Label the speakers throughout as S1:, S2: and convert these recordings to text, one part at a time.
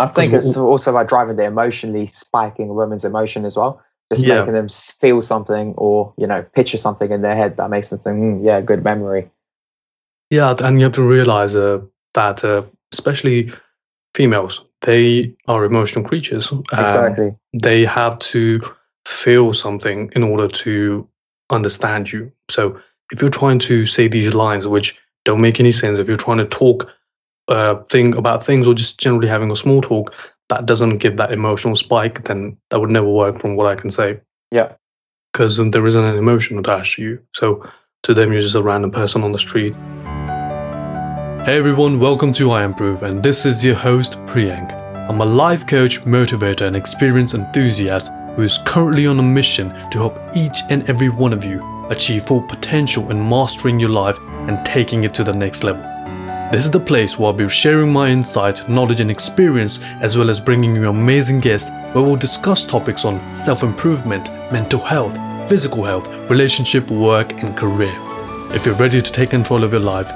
S1: I think it's also about driving the emotionally spiking women's emotion as well. Just
S2: Yeah.
S1: making them feel something or, you know, picture something in their head that makes them think, "Hmm, yeah, good memory.
S2: Yeah, and you have to realize uh, that, uh, especially females, they are emotional creatures. Um,
S1: Exactly.
S2: They have to feel something in order to understand you. So if you're trying to say these lines which don't make any sense, if you're trying to talk uh, thing about things or just generally having a small talk that doesn't give that emotional spike, then that would never work from what I can say
S1: Yeah.
S2: because there isn't an emotion attached to you. So to them, you're just a random person on the street. Hey everyone, welcome to I Improve, and this is your host Priyank. I'm a life coach, motivator, and experience enthusiast who is currently on a mission to help each and every one of you achieve full potential in mastering your life and taking it to the next level. This is the place where I'll be sharing my insight, knowledge, and experience, as well as bringing you amazing guests where we'll discuss topics on self improvement, mental health, physical health, relationship, work, and career. If you're ready to take control of your life,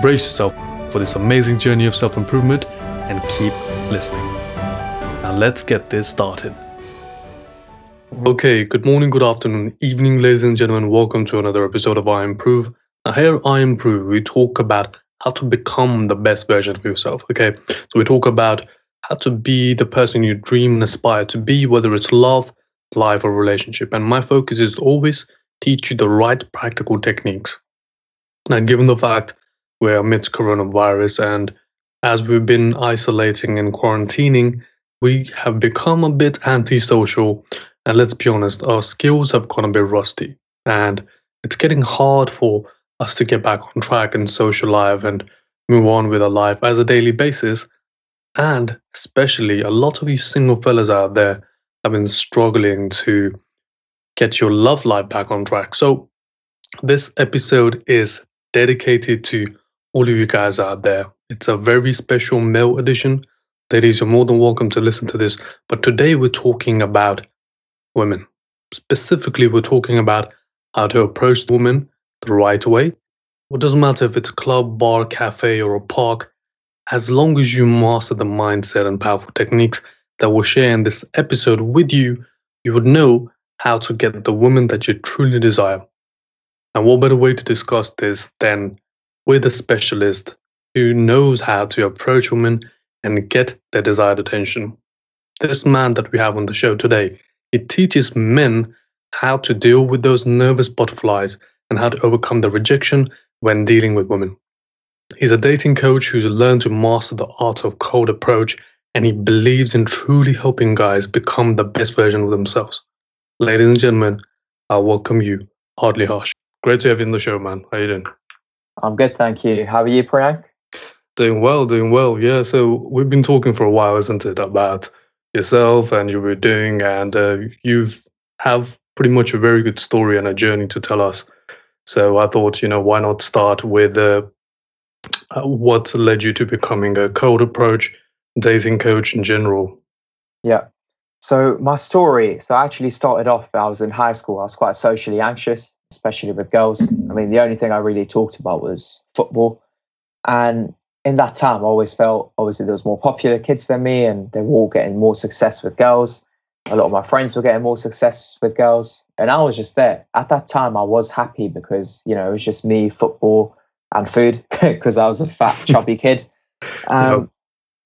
S2: brace yourself for this amazing journey of self improvement and keep listening. Now, let's get this started. Okay, good morning, good afternoon, evening, ladies and gentlemen. Welcome to another episode of I Improve. Now, here I Improve, we talk about how to become the best version of yourself. Okay, so we talk about how to be the person you dream and aspire to be, whether it's love, life, or relationship. And my focus is always teach you the right practical techniques. Now, given the fact we're amidst coronavirus and as we've been isolating and quarantining, we have become a bit antisocial. And let's be honest, our skills have gone a bit rusty. And it's getting hard for us to get back on track and social life and move on with our life as a daily basis. And especially a lot of you single fellas out there have been struggling to get your love life back on track. So this episode is dedicated to all of you guys out there. It's a very special male edition. Ladies, you're more than welcome to listen to this. But today we're talking about women. Specifically, we're talking about how to approach the woman the right way. It doesn't matter if it's a club, bar, cafe, or a park, as long as you master the mindset and powerful techniques that we'll share in this episode with you, you would know how to get the woman that you truly desire. And what better way to discuss this than with a specialist who knows how to approach women and get their desired attention? This man that we have on the show today, he teaches men how to deal with those nervous butterflies and how to overcome the rejection when dealing with women. He's a dating coach who's learned to master the art of cold approach and he believes in truly helping guys become the best version of themselves. Ladies and gentlemen, I welcome you, Hardly Harsh. Great to have you in the show, man. How you doing?
S1: I'm good, thank you. How are you, Priyank?
S2: Doing well, doing well. Yeah, so we've been talking for a while, isn't it, about yourself and you were doing, and uh, you've have pretty much a very good story and a journey to tell us. So I thought, you know, why not start with uh, uh, what led you to becoming a cold approach dating coach in general?
S1: Yeah. So my story, so I actually started off, I was in high school. I was quite socially anxious, especially with girls. I mean, the only thing I really talked about was football. And in that time, I always felt, obviously, there was more popular kids than me and they were all getting more success with girls. A lot of my friends were getting more success with girls. And I was just there. At that time, I was happy because, you know, it was just me, football, and food because I was a fat, chubby kid. Um,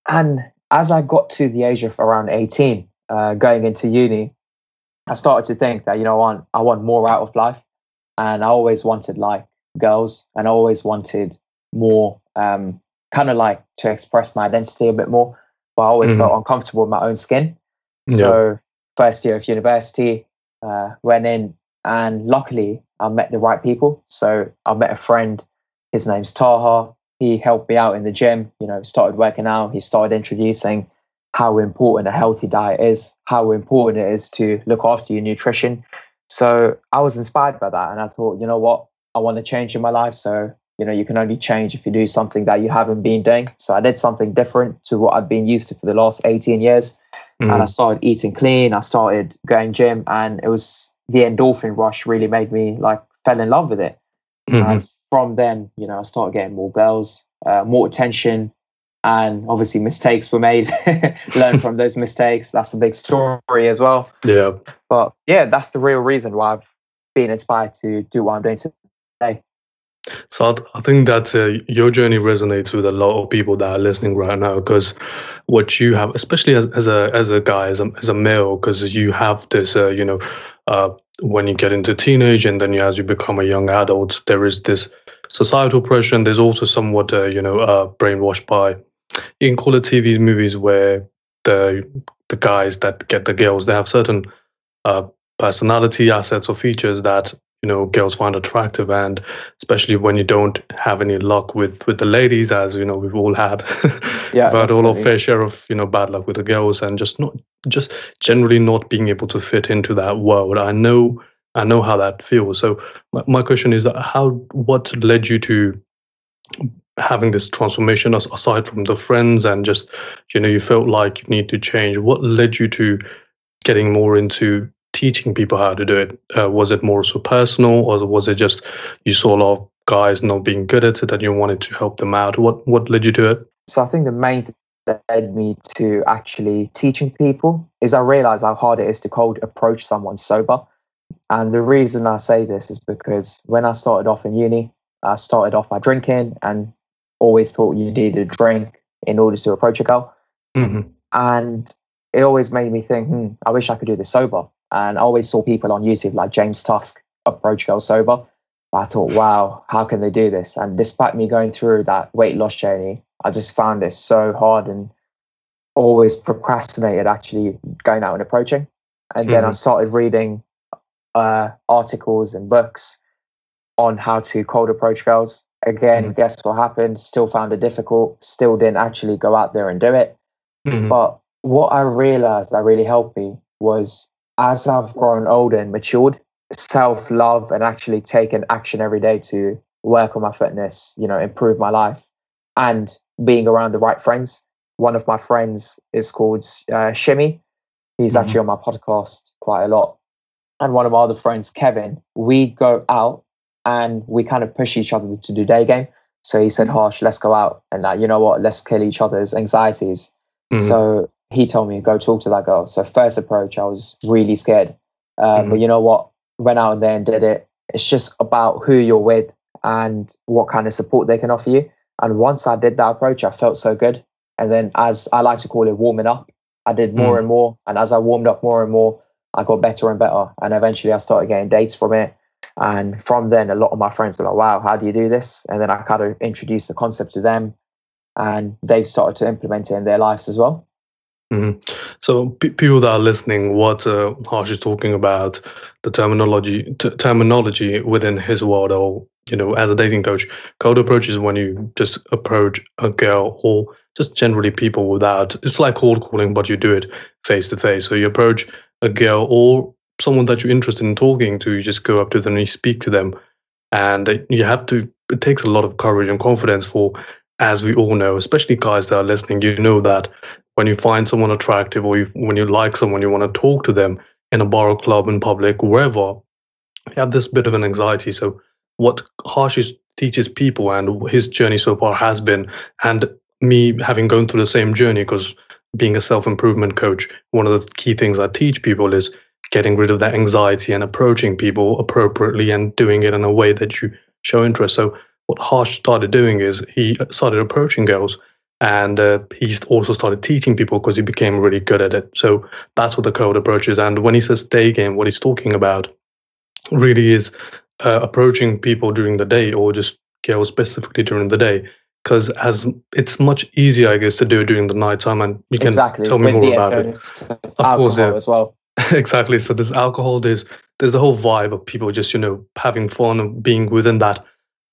S1: And as I got to the age of around 18, uh, going into uni, I started to think that, you know, I want, I want more out of life. And I always wanted like girls and I always wanted more, um, kind of like to express my identity a bit more. But I always
S2: Mhm.
S1: felt uncomfortable in my own skin. So, first year of university, uh, went in and luckily I met the right people. So, I met a friend, his name's Taha. He helped me out in the gym, you know, started working out. He started introducing how important a healthy diet is, how important it is to look after your nutrition. So I was inspired by that. And I thought, you know what? I want to change in my life. So, you know, you can only change if you do something that you haven't been doing. So I did something different to what I'd been used to for the last 18 years. And I
S2: Mhm.
S1: started eating clean. I started going gym and it was the endorphin rush really made me like fell in love with it.
S2: Mhm.
S1: And from then, you know, I started getting more girls, uh, more attention, and obviously mistakes were made. Learn from those mistakes. That's a big story as well.
S2: Yeah.
S1: But yeah, that's the real reason why I've been inspired to do what I'm doing today.
S2: So I, th- I think that uh, your journey resonates with a lot of people that are listening right now because what you have, especially as, as a as a guy, as a, as a male, because you have this, uh, you know, uh, when you get into teenage and then you, as you become a young adult, there is this societal pressure and there's also somewhat, uh, you know, uh, brainwashed by, it TV movies where the the guys that get the girls, they have certain uh, personality assets or features that you know girls find attractive and especially when you don't have any luck with with the ladies as you know we've all had.
S1: Yeah
S2: we've had all our fair share of you know bad luck with the girls and just not just generally not being able to fit into that world. I know i know how that feels. So my, my question is that how what led you to having this transformation aside from the friends and just you know you felt like you need to change? What led you to getting more into teaching people how to do it? Uh, was it more so personal, or was it just you saw a lot of guys not being good at it and you wanted to help them out? What what led you to it?
S1: So I think the main thing that led me to actually teaching people is I realized how hard it is to cold approach someone sober. And the reason I say this is because when I started off in uni, I started off by drinking and always thought you needed a drink in order to approach a girl.
S2: Mm-hmm.
S1: And it always made me think, hmm, I wish I could do this sober. And I always saw people on YouTube like James Tusk approach girls sober. I thought, wow, how can they do this? And despite me going through that weight loss journey, I just found it so hard and always procrastinated actually going out and approaching. And then mm-hmm. I started reading uh, articles and books on how to cold approach girls. Again, mm-hmm. guess what happened? Still found it difficult. Still didn't actually go out there and do it.
S2: Mm-hmm.
S1: But what I realized that really helped me was as I've grown older and matured, self love and actually taken action every day to work on my fitness, you know, improve my life, and being around the right friends. One of my friends is called uh, Shimmy. He's mm-hmm. actually on my podcast quite a lot. And one of my other friends, Kevin, we go out and we kind of push each other to do day game. So he said, Harsh, let's go out and, uh, you know what, let's kill each other's anxieties. Mm-hmm. So he told me go talk to that girl. So first approach, I was really scared, uh, mm-hmm. but you know what? Went out there and did it. It's just about who you're with and what kind of support they can offer you. And once I did that approach, I felt so good. And then, as I like to call it, warming up, I did more mm. and more. And as I warmed up more and more, I got better and better. And eventually, I started getting dates from it. And from then, a lot of my friends were like, wow, how do you do this? And then I kind of introduced the concept to them, and they've started to implement it in their lives as well.
S2: Mm-hmm. So, p- people that are listening, what uh, Harsh is talking about, the terminology t- terminology within his world, or you know, as a dating coach, cold approach is when you just approach a girl or just generally people without. It's like cold calling, but you do it face to face. So you approach a girl or someone that you're interested in talking to. You just go up to them and you speak to them, and you have to. It takes a lot of courage and confidence for as we all know, especially guys that are listening, you know that when you find someone attractive or you, when you like someone, you want to talk to them in a bar or club, in public, wherever, you have this bit of an anxiety. So, what Harsh teaches people and his journey so far has been, and me having gone through the same journey, because being a self improvement coach, one of the key things I teach people is getting rid of that anxiety and approaching people appropriately and doing it in a way that you show interest. So, what Harsh started doing is he started approaching girls and uh, he also started teaching people because he became really good at it. So that's what the cold approach is. And when he says day game, what he's talking about really is uh, approaching people during the day or just girls specifically during the day. Because as it's much easier, I guess, to do it during the night time, and you can
S1: exactly.
S2: tell me
S1: With
S2: more about it.
S1: Of course, yeah. as well.
S2: exactly. So there's alcohol. There's there's the whole vibe of people just you know having fun and being within that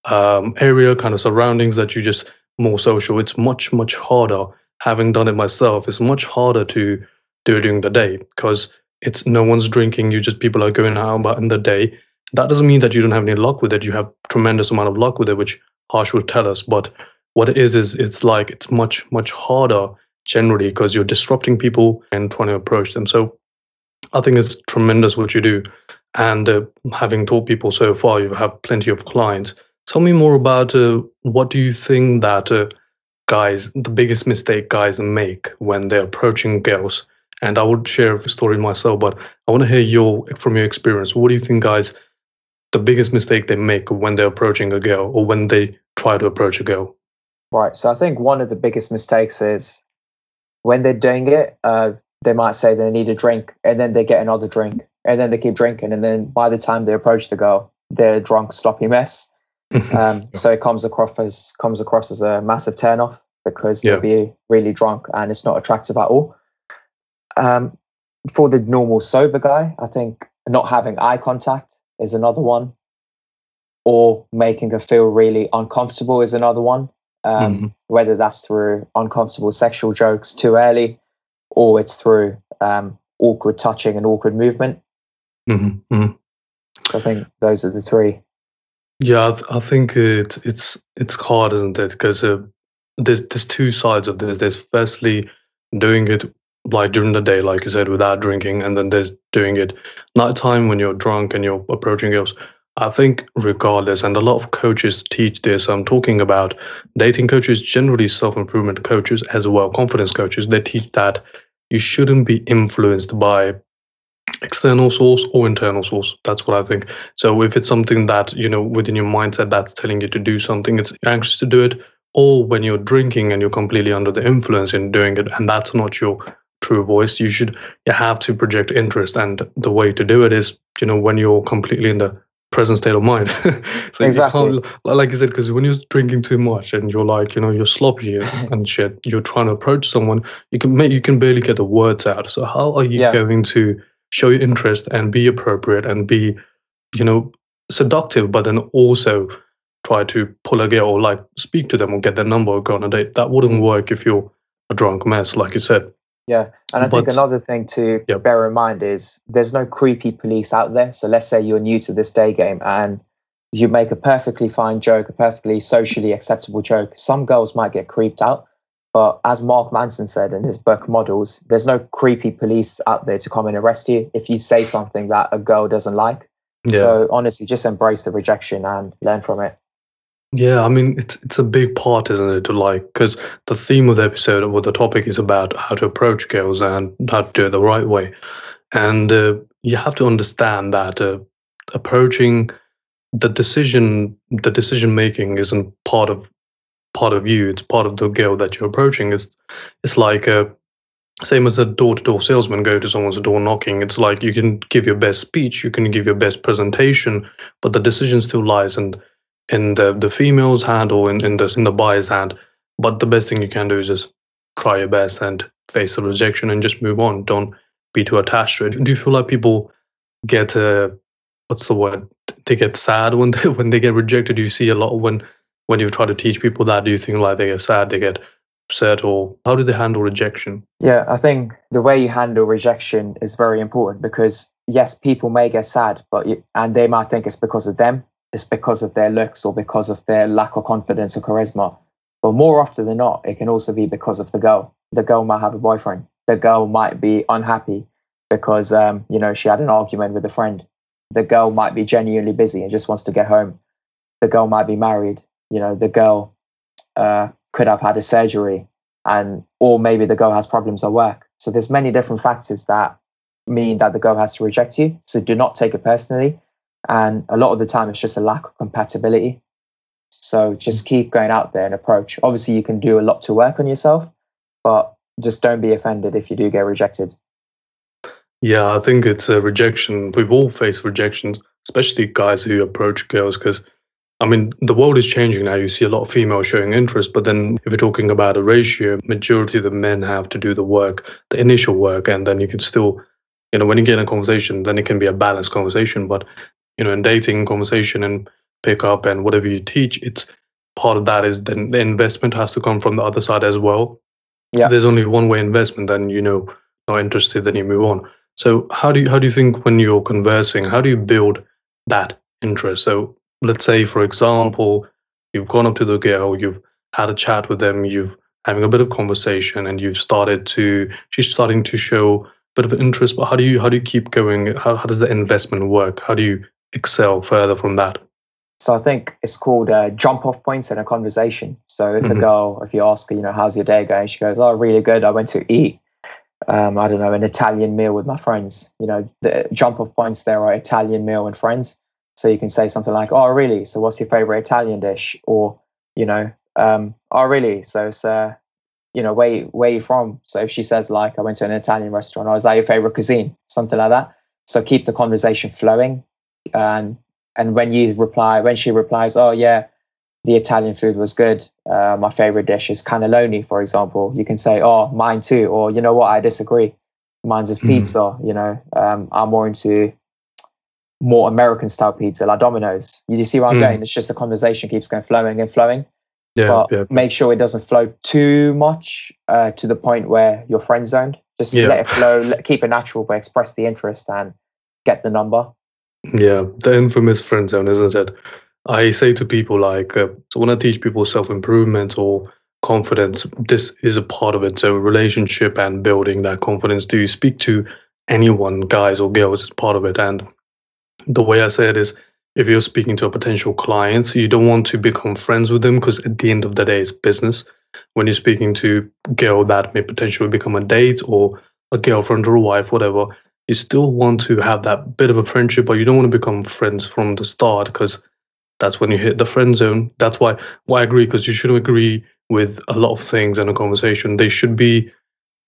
S2: um, area, kind of surroundings that you just more social. It's much, much harder. Having done it myself, it's much harder to do it during the day because it's no one's drinking. You just people are going out about in the day. That doesn't mean that you don't have any luck with it. You have tremendous amount of luck with it, which Harsh will tell us. But what it is is it's like it's much, much harder generally because you're disrupting people and trying to approach them. So I think it's tremendous what you do. And uh, having taught people so far, you have plenty of clients Tell me more about uh, what do you think that uh, guys, the biggest mistake guys make when they're approaching girls. And I would share a story myself, but I want to hear your from your experience. What do you think, guys? The biggest mistake they make when they're approaching a girl or when they try to approach a girl.
S1: Right. So I think one of the biggest mistakes is when they're doing it, uh, they might say they need a drink and then they get another drink and then they keep drinking. And then by the time they approach the girl, they're drunk, sloppy mess. Um, so it comes across as comes across as a massive turnoff because they'll be really drunk and it's not attractive at all. Um, for the normal sober guy, I think not having eye contact is another one, or making her feel really uncomfortable is another one. Um,
S2: Mhm.
S1: Whether that's through uncomfortable sexual jokes too early, or it's through um, awkward touching and awkward movement.
S2: Mhm, mhm.
S1: So I think those are the three.
S2: Yeah, I, th- I think it, it's it's hard, isn't it? Because uh, there's there's two sides of this. There's firstly doing it like during the day, like you said, without drinking, and then there's doing it nighttime when you're drunk and you're approaching girls. I think regardless, and a lot of coaches teach this. I'm talking about dating coaches, generally self improvement coaches as well, confidence coaches. They teach that you shouldn't be influenced by external source or internal source. That's what I think. So if it's something that, you know, within your mindset that's telling you to do something, it's anxious to do it, or when you're drinking and you're completely under the influence in doing it, and that's not your true voice, you should you have to project interest. And the way to do it is, you know, when you're completely in the present state of mind. so
S1: Exactly.
S2: you like you said, because when you're drinking too much and you're like, you know, you're sloppy and shit, you're trying to approach someone, you can make you can barely get the words out. So how are you
S1: Yeah.
S2: going to show your interest and be appropriate and be, you know, seductive, but then also try to pull a girl or like speak to them or get their number or go on a date. That wouldn't work if you're a drunk mess, like you said.
S1: Yeah, and I think another thing to bear in mind is there's no creepy police out there. So let's say you're new to this day game and you make a perfectly fine joke, a perfectly socially acceptable joke. Some girls might get creeped out, but as Mark Manson said in his book Models, there's no creepy police out there to come and arrest you if you say something that a girl doesn't like.
S2: Yeah.
S1: So honestly, just embrace the rejection and learn from it.
S2: Yeah, I mean it's it's a big part, isn't it? To like because the theme of the episode, or the topic is about how to approach girls and how to do it the right way, and uh, you have to understand that uh, approaching the decision, the decision making isn't part of part of you. It's part of the girl that you're approaching. It's it's like uh, same as a door to door salesman go to someone's door knocking. It's like you can give your best speech, you can give your best presentation, but the decision still lies in in the, the female's hand or in, in the in the buyer's hand. But the best thing you can do is just try your best and face the rejection and just move on. Don't be too attached to it. Do you feel like people get uh, what's the word? They get sad when they when they get rejected. Do you see a lot when when you try to teach people that? Do you think like they get sad, they get upset, or how do they handle rejection?
S1: Yeah, I think the way you handle rejection is very important because yes, people may get sad, but you, and they might think it's because of them, it's because of their looks or because of their lack of confidence or charisma. But more often than not, it can also be because of the girl. The girl might have a boyfriend. The girl might be unhappy because um, you know she had an argument with a friend. The girl might be genuinely busy and just wants to get home. The girl might be married. You know, the girl uh, could have had a surgery and or maybe the girl has problems at work. So there's many different factors that mean that the girl has to reject you. So do not take it personally. And a lot of the time it's just a lack of compatibility. So just keep going out there and approach. Obviously you can do a lot to work on yourself, but just don't be offended if you do get rejected.
S2: Yeah, I think it's a rejection. We've all faced rejections, especially guys who approach girls. Because, I mean, the world is changing now. You see a lot of females showing interest, but then if you're talking about a ratio, majority of the men have to do the work, the initial work, and then you can still, you know, when you get in a conversation, then it can be a balanced conversation. But, you know, in dating, conversation, and pick up and whatever you teach, it's part of that is then the investment has to come from the other side as well.
S1: Yeah.
S2: If there's only one way investment, then you know, not interested, then you move on. So how do you how do you think when you're conversing, how do you build that interest? So let's say, for example, you've gone up to the girl, you've had a chat with them, you've having a bit of conversation, and you've started to she's starting to show a bit of interest. But how do you how do you keep going? How how does the investment work? How do you excel further from that?
S1: So I think it's called uh, jump off points in a conversation. So if
S2: Mhm.
S1: a girl, if you ask her, you know, how's your day going? She goes, oh, really good. I went to eat, um, I don't know, an Italian meal with my friends. You know, the jump off points there are Italian meal and friends. So you can say something like, oh, really? So what's your favorite Italian dish? Or, you know, um, oh, really? So it's, uh, you know, where, where you from? So if she says like, I went to an Italian restaurant, or is that your favorite cuisine? Something like that. So keep the conversation flowing. And, and when you reply, when she replies, oh, yeah, the Italian food was good. Uh, my favorite dish is cannelloni, for example. You can say, "Oh, mine too," or "You know what? I disagree. Mine's is
S2: Mhm.
S1: pizza." You know, um, I'm more into more American style pizza, like Domino's. You see where I'm
S2: Mm.
S1: going? It's just the conversation keeps going flowing and flowing,
S2: Yeah,
S1: but
S2: yeah.
S1: make sure it doesn't flow too much uh, to the point where you're friend zoned. Just
S2: Yeah.
S1: let it flow, let, keep it natural, but express the interest and get the number.
S2: Yeah, the infamous friend zone, isn't it? I say to people like, uh, so when I teach people self improvement or confidence, this is a part of it. So relationship and building that confidence. Do you speak to anyone, guys or girls, is part of it. And the way I say it is, if you're speaking to a potential client, you don't want to become friends with them because at the end of the day, it's business. When you're speaking to a girl that may potentially become a date or a girlfriend or a wife, whatever, you still want to have that bit of a friendship, but you don't want to become friends from the start because that's when you hit the friend zone. That's why why I agree because you should agree with a lot of things in a conversation. They should be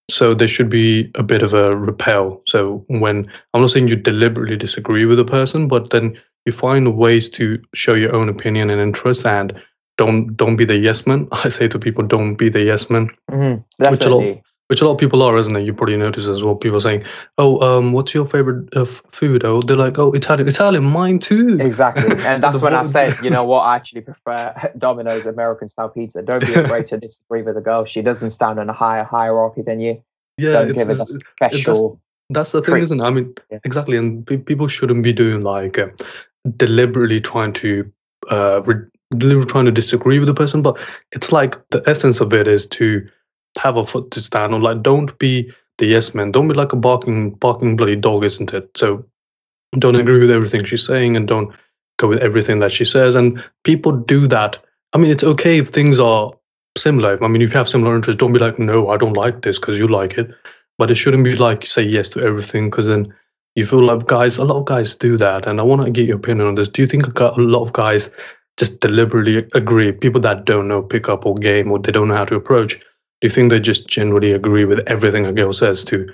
S2: so there should be a bit of a repel. So when I'm not saying you deliberately disagree with a person, but then you find ways to show your own opinion and interest and don't don't be the yes man. I say to people, don't be the yes man
S1: Mhm,
S2: Which a lot-
S1: Definitely.
S2: Which a lot of people are, isn't it? You probably notice as well. People saying, "Oh, um, what's your favorite uh, f- food?" Oh, they're like, "Oh, Italian, Italian, mine too."
S1: Exactly. And that's when I said, you know what, I actually prefer Domino's American style pizza. Don't be afraid to disagree with a girl. She doesn't stand on a higher hierarchy than you.
S2: yeah,
S1: Don't give it a special.
S2: that's the thing,
S1: treat.
S2: isn't it? I mean,
S1: Yeah.
S2: exactly, and pe- people shouldn't be doing like uh, deliberately trying to uh, re- deliberately trying to disagree with the person. But it's like the essence of it is to have a foot to stand on. Like, don't be the yes man. Don't be like a barking, barking bloody dog, isn't it? So don't agree with everything she's saying and don't go with everything that she says. And people do that. I mean, it's okay if things are similar. I mean, if you have similar interests, don't be like, no, I don't like this because you like it. But it shouldn't be like say yes to everything because then you feel like guys, a lot of guys do that. And I want to get your opinion on this. Do you think a a lot of guys just deliberately agree? People that don't know pickup or game or they don't know how to approach, do you think they just generally agree with everything a girl says to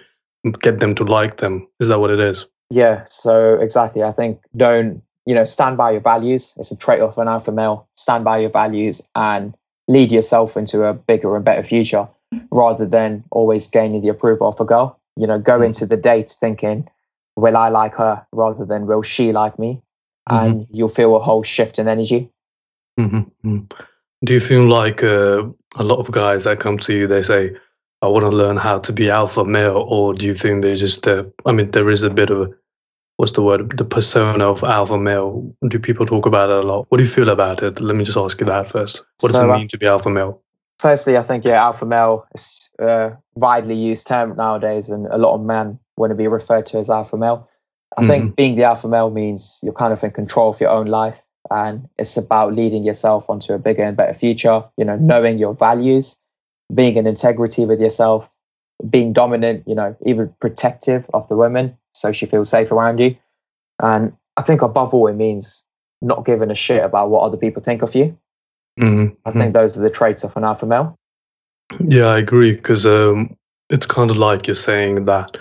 S2: get them to like them? Is that what it is?
S1: Yeah, so exactly. I think don't, you know, stand by your values. It's a trait of an alpha male. Stand by your values and lead yourself into a bigger and better future rather than always gaining the approval of a girl. You know, go
S2: Mm.
S1: into the date thinking, will I like her rather than will she like me? And you'll feel a whole shift in energy.
S2: Mm-hmm. Do you feel like uh, a lot of guys that come to you, they say, I want to learn how to be alpha male, or do you think they just, uh, I mean, there is a bit of a, what's the word, the persona of alpha male? Do people talk about it a lot? What do you feel about it? Let me just ask you that first. What does it
S1: uh,
S2: mean to be alpha male?
S1: Firstly, I think, yeah, alpha male is a widely used term nowadays, and a lot of men want to be referred to as alpha male. I think being the alpha male means you're kind of in control of your own life and it's about leading yourself onto a bigger and better future, you know, knowing your values, being in integrity with yourself, being dominant, you know, even protective of the woman so she feels safe around you. And I think above all, it means not giving a shit about what other people think of you.
S2: Mhm,
S1: I
S2: mhm.
S1: think those are the traits of an alpha male.
S2: Yeah, I agree because um, it's kind of like you're saying that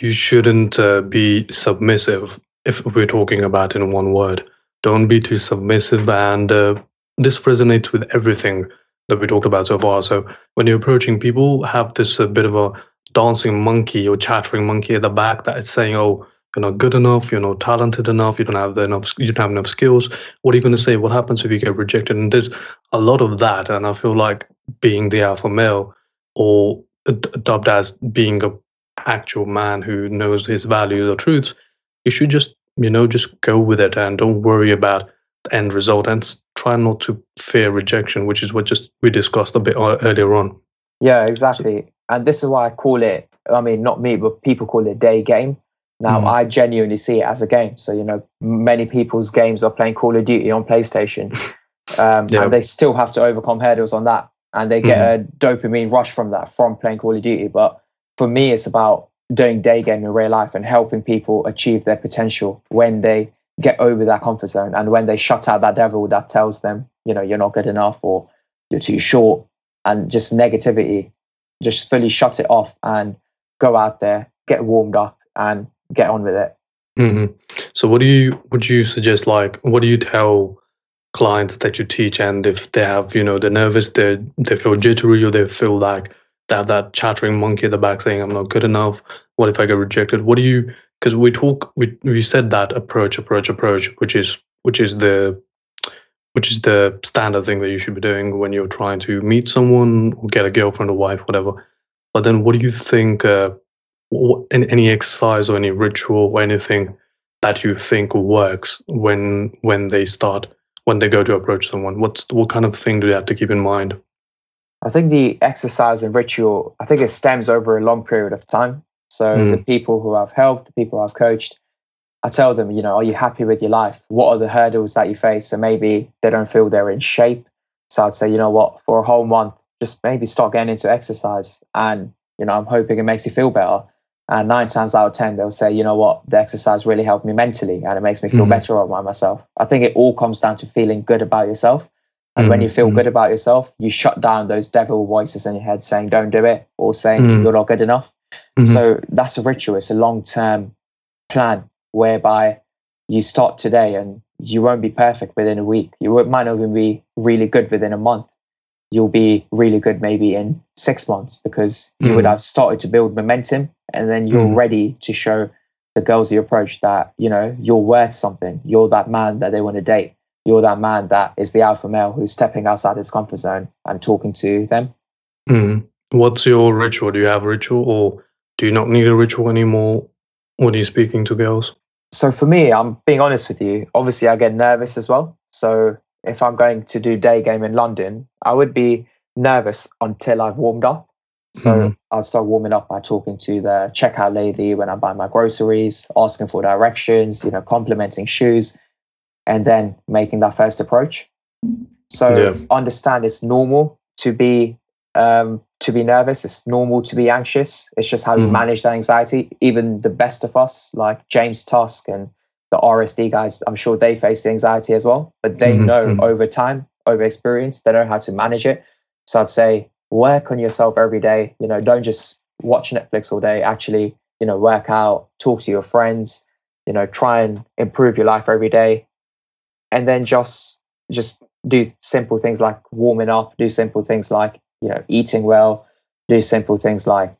S2: you shouldn't uh, be submissive if we're talking about in one word. Don't be too submissive, and uh, this resonates with everything that we talked about so far. So when you're approaching people, have this a bit of a dancing monkey or chattering monkey at the back that is saying, "Oh, you're not good enough. You're not talented enough. You don't have enough. You don't have enough skills. What are you going to say? What happens if you get rejected?" And there's a lot of that, and I feel like being the alpha male or dubbed as being a actual man who knows his values or truths, you should just you know just go with it and don't worry about the end result and try not to fear rejection, which is what just we discussed a bit earlier on.
S1: Yeah, exactly. And this is why I call it, I mean, not me, but people call it day game. Now,
S2: Mm.
S1: I genuinely see it as a game. So, you know, many people's games are playing Call of Duty on PlayStation, um,
S2: Yeah.
S1: and they still have to overcome hurdles on that, and they get a dopamine rush from that from playing Call of Duty. But for me, it's about doing day game in real life and helping people achieve their potential when they get over that comfort zone and when they shut out that devil that tells them, you know, you're not good enough or you're too short, and just negativity, just fully shut it off and go out there, get warmed up, and get on with it.
S2: hmm So, what do you would you suggest? Like, what do you tell clients that you teach, and if they have, you know, they're nervous, they they feel jittery, or they feel like have that chattering monkey at the back saying, "I'm not good enough. What if I get rejected?" What do you? Because we talk, we we said that approach, approach, approach, which is which is the which is the standard thing that you should be doing when you're trying to meet someone or get a girlfriend or wife, whatever. But then, what do you think? Uh, wh- any, any exercise or any ritual or anything that you think works when when they start when they go to approach someone? What's what kind of thing do they have to keep in mind?
S1: I think the exercise and ritual, I think it stems over a long period of time. So
S2: Mm.
S1: the people who I've helped, the people I've coached, I tell them, you know, are you happy with your life? What are the hurdles that you face? So maybe they don't feel they're in shape. So I'd say, you know what, for a whole month, just maybe start getting into exercise. And, you know, I'm hoping it makes you feel better. And nine times out of 10, they'll say, you know what, the exercise really helped me mentally and it makes me feel
S2: Mhm.
S1: better about myself. I think it all comes down to feeling good about yourself. And when you
S2: Mhm,
S1: feel
S2: mhm.
S1: good about yourself, you shut down those devil voices in your head saying, don't do it, or saying
S2: Mm.
S1: you're not good enough.
S2: Mhm.
S1: So that's a ritual. It's a long term plan whereby you start today and you won't be perfect within a week. You might not even be really good within a month. You'll be really good maybe in six months because you would
S2: Mhm.
S1: have started to build momentum and then you're ready to show the girls you approach that, you know, you're worth something. You're that man that they want to date. You're that man that is the alpha male who's stepping outside his comfort zone and talking to them.
S2: Mhm. What's your ritual? Do you have a ritual, or do you not need a ritual anymore when you're speaking to girls?
S1: So for me, I'm being honest with you. Obviously, I get nervous as well. So if I'm going to do day game in London, I would be nervous until I've warmed up. So
S2: Mhm.
S1: I'll start warming up by talking to the checkout lady when I buy my groceries, asking for directions, you know, complimenting shoes, and then making that first approach. So
S2: Yeah.
S1: understand it's normal to be um, to be nervous. It's normal to be anxious. It's just how you
S2: Mhm.
S1: manage that anxiety. Even the best of us, like James Tusk and the RSD guys, I'm sure they face the anxiety as well. But they
S2: Mhm,
S1: know
S2: mhm.
S1: over time, over experience, they know how to manage it. So I'd say work on yourself every day. You know, don't just watch Netflix all day. Actually, you know, work out, talk to your friends. You know, try and improve your life every day, and then just just do simple things like warming up. Do simple things like you know eating well. Do simple things like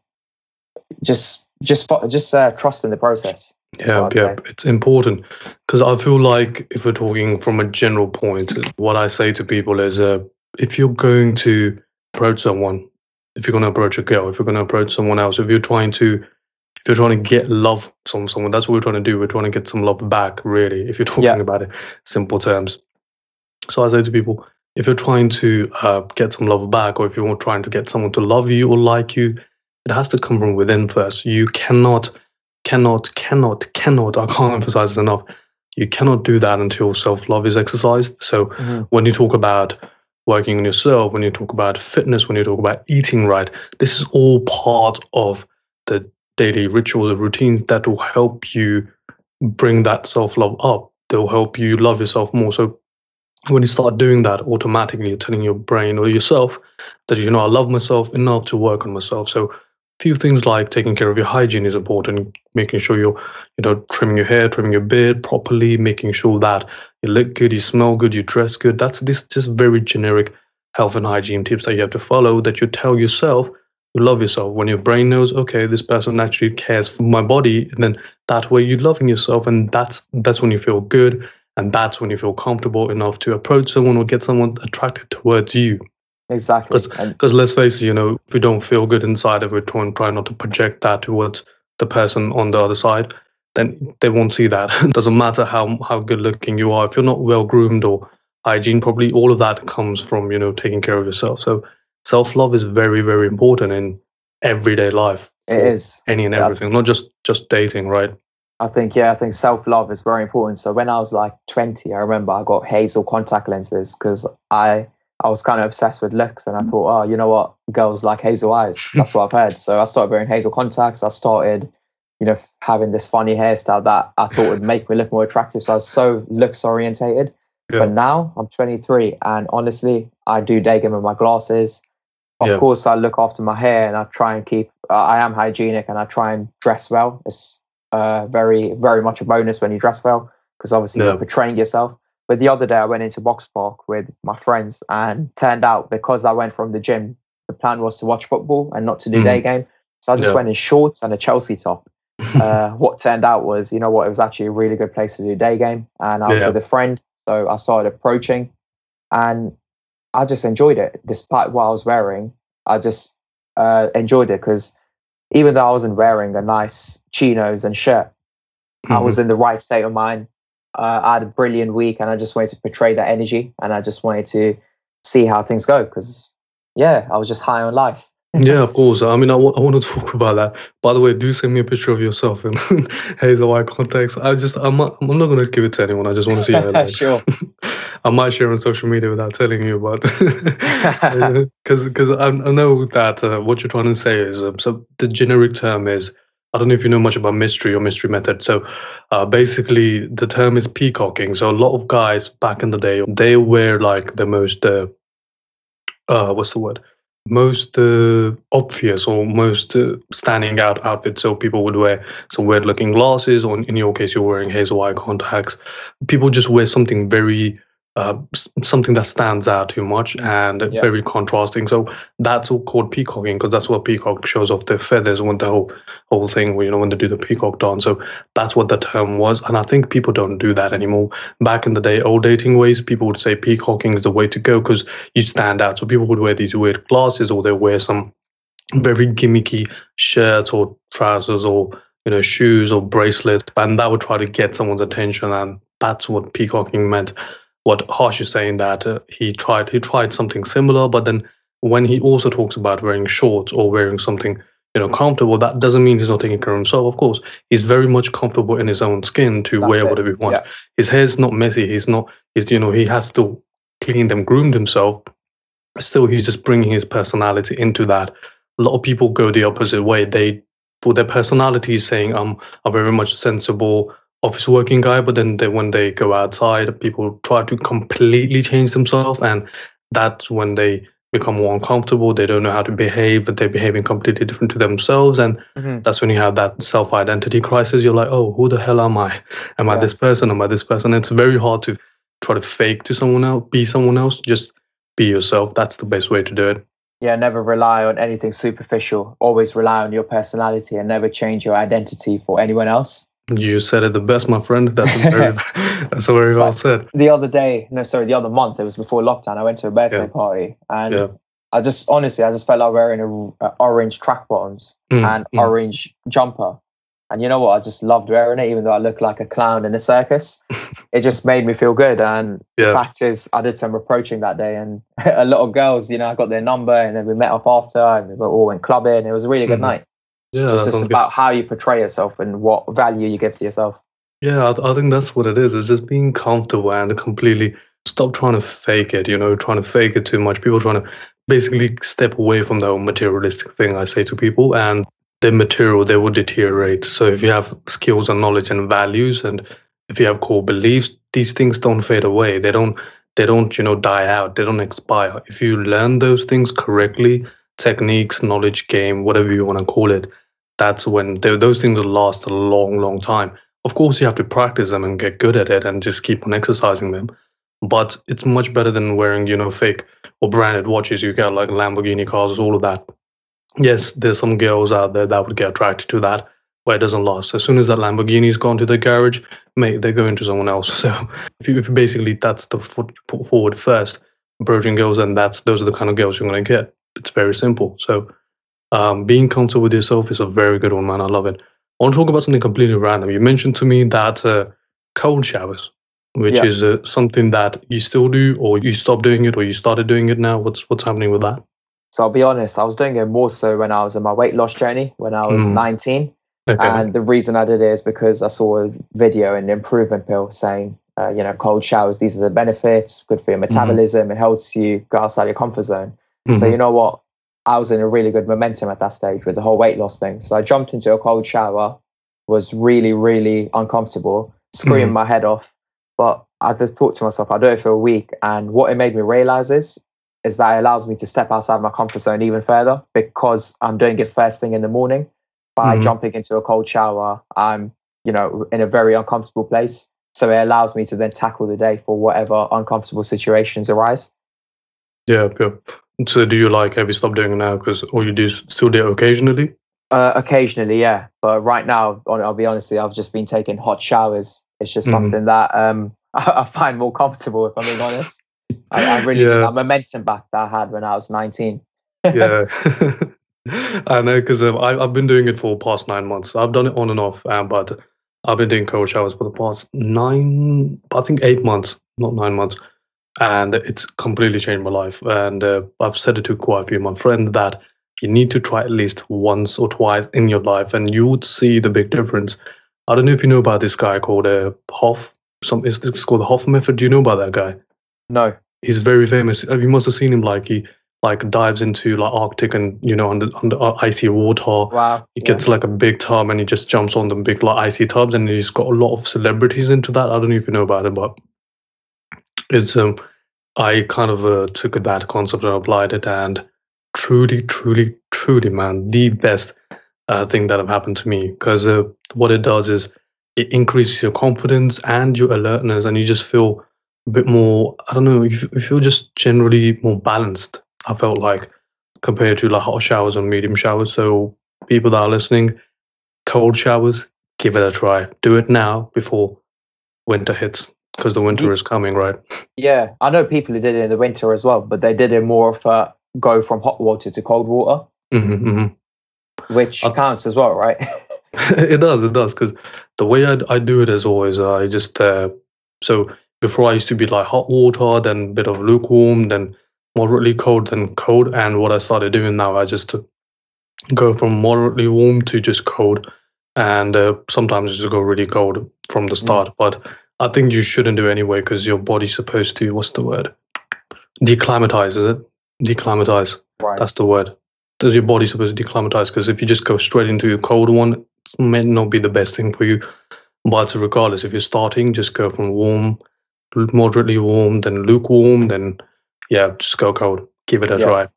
S1: just just just uh, trust in the process.
S2: Yeah, yeah,
S1: say.
S2: it's important because I feel like if we're talking from a general point, what I say to people is, uh, if you're going to approach someone, if you're going to approach a girl, if you're going to approach someone else, if you're trying to, if you're trying to get love from someone, that's what we're trying to do. We're trying to get some love back, really. If you're talking
S1: Yeah.
S2: about it, simple terms. So I say to people, if you're trying to uh, get some love back, or if you're trying to get someone to love you or like you, it has to come from within first. You cannot, cannot, cannot, cannot. I can't emphasize this enough. You cannot do that until self love is exercised. So
S1: Mhm.
S2: when you talk about working on yourself, when you talk about fitness, when you talk about eating right, this is all part of daily rituals and routines that will help you bring that self love up. They'll help you love yourself more. So when you start doing that, automatically you're telling your brain or yourself that you know I love myself enough to work on myself. So few things like taking care of your hygiene is important, making sure you're, you know, trimming your hair, trimming your beard properly, making sure that you look good, you smell good, you dress good. That's this just very generic health and hygiene tips that you have to follow that you tell yourself you love yourself. When your brain knows, okay, this person actually cares for my body, and then that way you're loving yourself, and that's that's when you feel good, and that's when you feel comfortable enough to approach someone or get someone attracted towards you.
S1: Exactly.
S2: Because let's face it, you know, if we don't feel good inside, if we try and try not to project that towards the person on the other side, then they won't see that. it doesn't matter how how good looking you are. If you're not well groomed or hygiene, probably all of that comes from, you know, taking care of yourself. So self love is very, very important in everyday life
S1: It is
S2: any and
S1: Yeah.
S2: everything, not just just dating, right?
S1: I think yeah, I think self love is very important. So when I was like 20, I remember I got hazel contact lenses because I I was kind of obsessed with looks, and I mm. thought, oh, you know what, girls like hazel eyes. That's what I've heard. So I started wearing hazel contacts. I started, you know, having this funny hairstyle that I thought would make me look more attractive. So I was so looks orientated.
S2: Yeah.
S1: But now I'm 23, and honestly, I do day game with my glasses. Of
S2: Yeah.
S1: course, I look after my hair, and I try and keep. Uh, I am hygienic, and I try and dress well. It's uh, very, very much a bonus when you dress well because obviously
S2: Yeah.
S1: you're portraying yourself. But the other day, I went into Box Park with my friends, and turned out because I went from the gym, the plan was to watch football and not to do
S2: Mhm.
S1: day game. So I just
S2: Yeah.
S1: went in shorts and a Chelsea top. uh, what turned out was, you know what, it was actually a really good place to do day game. And I was
S2: Yeah.
S1: with a friend, so I started approaching, and I just enjoyed it. Despite what I was wearing, I just uh, enjoyed it because even though I wasn't wearing a nice chinos and shirt, I
S2: Mm-hmm.
S1: was in the right state of mind. Uh, I had a brilliant week, and I just wanted to portray that energy, and I just wanted to see how things go because, yeah, I was just high on life.
S2: Yeah, of course. I mean, I want to talk about that. By the way, do send me a picture of yourself in hazel eye contacts. I just, I'm not, I'm not going to give it to anyone. I just want to see your legs.
S1: Sure.
S2: I might share on social media without telling you, but because because I, I know that uh, what you're trying to say is uh, so the generic term is I don't know if you know much about mystery or mystery method. So uh, basically, the term is peacocking. So a lot of guys back in the day they were like the most uh, uh what's the word most uh, obvious or most uh, standing out outfit. So people would wear some weird looking glasses, or in your case, you're wearing hazel eye contacts. People just wear something very, uh, something that stands out too much and
S1: Yeah.
S2: very contrasting. So that's all called peacocking because that's what peacock shows off their feathers when the whole whole thing, where, you know, when they do the peacock dance. So that's what the term was, and I think people don't do that anymore. Back in the day, old dating ways, people would say peacocking is the way to go because you stand out. So people would wear these weird glasses or they wear some very gimmicky shirts or trousers or you know shoes or bracelets, and that would try to get someone's attention, and that's what peacocking meant. What Harsh is saying that uh, he tried he tried something similar, but then when he also talks about wearing shorts or wearing something you know comfortable, that doesn't mean he's not taking care of himself. Of course, he's very much comfortable in his own skin to
S1: That's
S2: wear
S1: it.
S2: whatever he wants.
S1: Yeah.
S2: His hair's not messy. He's not. He's you know he has to clean them, groomed himself. Still, he's just bringing his personality into that. A lot of people go the opposite way. They put their personality saying I'm a very much sensible office working guy, but then they, when they go outside, people try to completely change themselves, and that's when they become more uncomfortable. They don't know how to behave, and they're behaving completely different to themselves, and
S1: Mhm.
S2: that's when you have that self identity crisis. You're like, oh, who the hell am I? Am I this person? Am I this person? It's very hard to try to fake to someone else, be someone else. Just be yourself. That's the best way to do it.
S1: Yeah, never rely on anything superficial. Always rely on your personality and never change your identity for anyone else.
S2: You said it the best, my friend. That's very, that's very well
S1: like-
S2: said.
S1: The other day, no, sorry, the other month, it was before lockdown. I went to a birthday
S2: Yeah.
S1: party and
S2: Yeah.
S1: I just honestly, I just felt like wearing a, a orange track bottoms
S2: Mm,
S1: and
S2: mm.
S1: orange jumper. And you know what? I just loved wearing it, even though I looked like a clown in a circus. it just made me feel good. And the fact is, I did some approaching that day, and a lot of girls, you know, I got their number, and then we met up after, and we all went clubbing. It was a really good
S2: Mhm.
S1: night.
S2: Yeah,
S1: it's just
S2: good.
S1: about how you portray yourself and what value you give to yourself.
S2: Yeah, I, th- I think that's what it is. It's just being comfortable and completely stop trying to fake it, you know, trying to fake it too much. People trying to basically step away from the whole materialistic thing I say to people and their material, they will deteriorate. So if you have skills and knowledge and values and if you have core beliefs, these things don't fade away. They don't they don't, you know, die out. They don't expire. If you learn those things correctly, techniques, knowledge, game, whatever you want to call it, that's when tho- those things will last a long, long time. Of course, you have to practice them and get good at it and just keep on exercising them. But it's much better than wearing, you know, fake or branded watches. You get like Lamborghini cars, all of that. Yes, there's some girls out there that would get attracted to that, but it doesn't last. As soon as that Lamborghini's gone to the garage, mate, they go into someone else. So if you, if basically that's the foot put forward first, approaching girls, and that's those are the kind of girls you're gonna get. It's very simple. So um, being comfortable with yourself is a very good one, man. I love it. I want to talk about something completely random. You mentioned to me that uh, cold showers, which
S1: Yeah.
S2: is uh, something that you still do, or you stopped doing it, or you started doing it now. What's what's happening with that?
S1: So I'll be honest, I was doing it more so when I was on my weight loss journey when I was
S2: Mm.
S1: 19.
S2: Okay.
S1: And the reason I did it is because I saw a video in the improvement pill saying, uh, you know, cold showers, these are the benefits, good for your metabolism, it helps you go outside your comfort zone. So,
S2: Mhm.
S1: you know what? I was in a really good momentum at that stage with the whole weight loss thing. So I jumped into a cold shower, was really, really uncomfortable, screaming
S2: Mhm.
S1: my head off. But I just thought to myself, I'll do it for a week. And what it made me realize is, is that it allows me to step outside my comfort zone even further because I'm doing it first thing in the morning. By
S2: Mhm.
S1: jumping into a cold shower, I'm, you know, in a very uncomfortable place. So it allows me to then tackle the day for whatever uncomfortable situations arise.
S2: Yeah, yeah. So do you like have you stopped doing it now because or you do still do it occasionally?
S1: Uh, occasionally, yeah, but right now, I'll be honest, with you, I've just been taking hot showers. It's just
S2: Mhm.
S1: something that um, I, find more comfortable. If I'm being honest, I, I really
S2: Yeah.
S1: that momentum back that I had when I was 19.
S2: yeah. I know because um, I- I've been doing it for past nine months. I've done it on and off, um, but I've been doing cold showers for the past nine, I think eight months, not nine months, and it's completely changed my life. And uh, I've said it to quite a few of my friends that you need to try at least once or twice in your life, and you would see the big difference. I don't know if you know about this guy called uh, Hof. Some is this called the Hof method? Do you know about that guy?
S1: No,
S2: he's very famous. Uh, You must have seen him like he like dives into like Arctic and you know under under uh, icy water.
S1: wow,
S2: He
S1: yeah.
S2: gets like a big tub and he just jumps on the big like icy tubs and he's got a lot of celebrities into that. I don't know if you know about it, but it's um I kind of uh, took that concept and applied it and truly, truly, truly, man, the best uh, thing that have happened to me. Because uh, what it does is it increases your confidence and your alertness and you just feel a bit more i don't know you, you feel just generally more balanced i felt like compared to like hot showers and medium showers. So people that are listening cold showers give it a try. Do it now before winter hits because the winter is coming right?
S1: Yeah, I know people who did it in the winter as well, but they did it more of a go from hot water to cold water,
S2: hmm hmm
S1: which
S2: I-
S1: counts as well, right?
S2: it does it does because the way I, I do it is always uh, i just uh, so before i used to be like hot water then a bit of lukewarm then moderately cold then cold and what i started doing now i just go from moderately warm to just cold and uh, sometimes just go really cold from the start but i think you shouldn't do anyway because your body's supposed to what's the word declimatize is it declimatize
S1: right.
S2: that's the word. Does your body supposed to declimatize? Because if you just go straight into a cold one, it may not be the best thing for you. But regardless, if you're starting, just go from warm, moderately warm, then lukewarm, then yeah, just go cold. Give it a
S1: Yeah.
S2: try.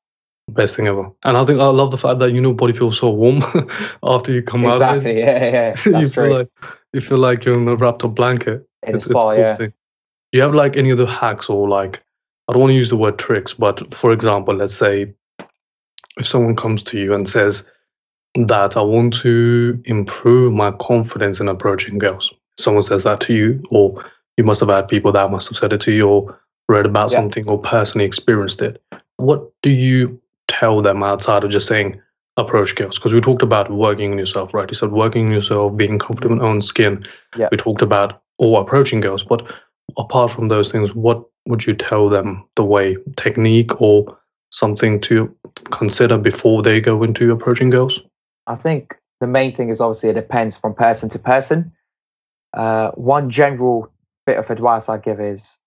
S2: Best thing ever. And I think I love the fact that you know body feels so warm after you come out of
S1: exactly. Yeah, yeah,
S2: you
S1: that's
S2: feel
S1: true.
S2: like you feel like you're in a wrapped up blanket
S1: in
S2: it's, it's
S1: spa,
S2: cool
S1: yeah.
S2: thing. Do you have like any other hacks or like I don't want to use the word tricks, but for example, let's say if someone comes to you and says that I want to improve my confidence in approaching girls. Someone says that to you, or you must have had people that must have said it to you or read about
S1: Yeah.
S2: something or personally experienced it. What do you tell them outside of just saying approach girls? Because we talked about working on yourself, right? You said working on yourself, being comfortable in your own skin.
S1: Yeah.
S2: We talked about or approaching girls. But apart from those things, what would you tell them the way, technique or something to consider before they go into approaching girls?
S1: I think the main thing is obviously it depends from person to person. Uh, one general bit of advice I give is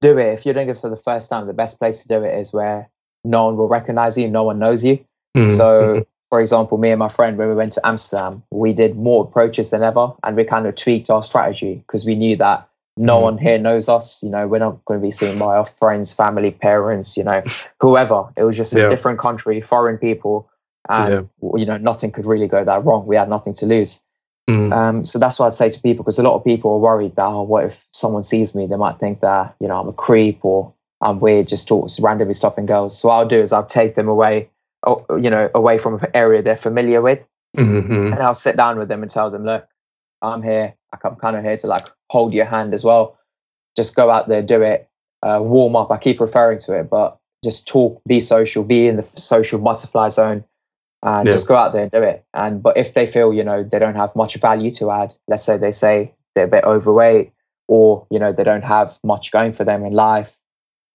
S1: do it. If you're doing it for the first time, the best place to do it is where no one will recognize you, no one knows you.
S2: Mhm,
S1: So,
S2: mhm.
S1: For example, me and my friend, when we went to Amsterdam, we did more approaches than ever and we kind of tweaked our strategy because we knew that no
S2: Mhm.
S1: one here knows us. You know, we're not going to be seen by our friends, family, parents, you know, whoever. It was just a
S2: Yeah.
S1: different country, foreign people. And,
S2: Yeah.
S1: you know, nothing could really go that wrong. We had nothing to lose.
S2: Mm,
S1: Um, so that's what I'd say to people because a lot of people are worried that, oh, what if someone sees me? They might think that, you know, I'm a creep or I'm weird, just talk, randomly stopping girls. So what I'll do is I'll take them away, you know, away from an area they're familiar with.
S2: mhm, mhm.
S1: And I'll sit down with them and tell them, look, I'm here. I'm kind of here to like hold your hand as well. Just go out there, do it, uh, warm up. I keep referring to it, but just talk, be social, be in the social butterfly zone, and
S2: Yeah.
S1: just go out there and do it. And but if they feel you know they don't have much value to add, let's say they say they're a bit overweight, or you know they don't have much going for them in life,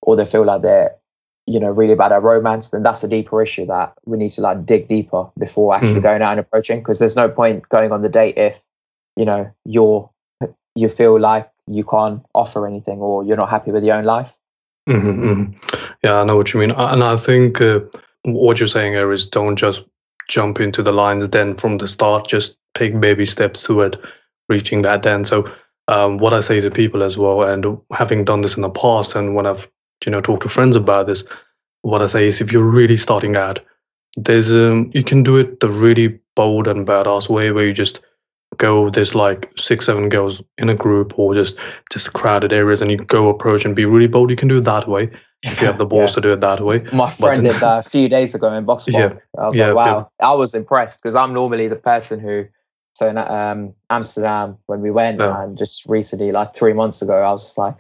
S1: or they feel like they're you know, really about our romance, then that's a deeper issue that we need to like dig deeper before actually
S2: Mhm.
S1: going out and approaching. Because there's no point going on the date if, you know, you're you feel like you can't offer anything or you're not happy with your own life.
S2: hmm hmm Yeah, I know what you mean, and I think uh, what you're saying here is don't just jump into the lines then from the start. Just take baby steps toward reaching that. Then, so um, what I say to people as well, and having done this in the past, and when I've you know talk to friends about this, what I say is if you're really starting out, there's um you can do it the really bold and badass way where you just go there's like six seven girls in a group or just just crowded areas and you go approach and be really bold you can do it that way if you have the balls
S1: Yeah.
S2: to do it that way
S1: My friend
S2: then-
S1: did that a few days ago in Box
S2: Yeah.
S1: I was
S2: Yeah,
S1: like,
S2: yeah.
S1: wow. I was impressed because I'm normally the person who, so in um, Amsterdam, when we went,
S2: Yeah.
S1: and just recently, like three months ago, I was just like,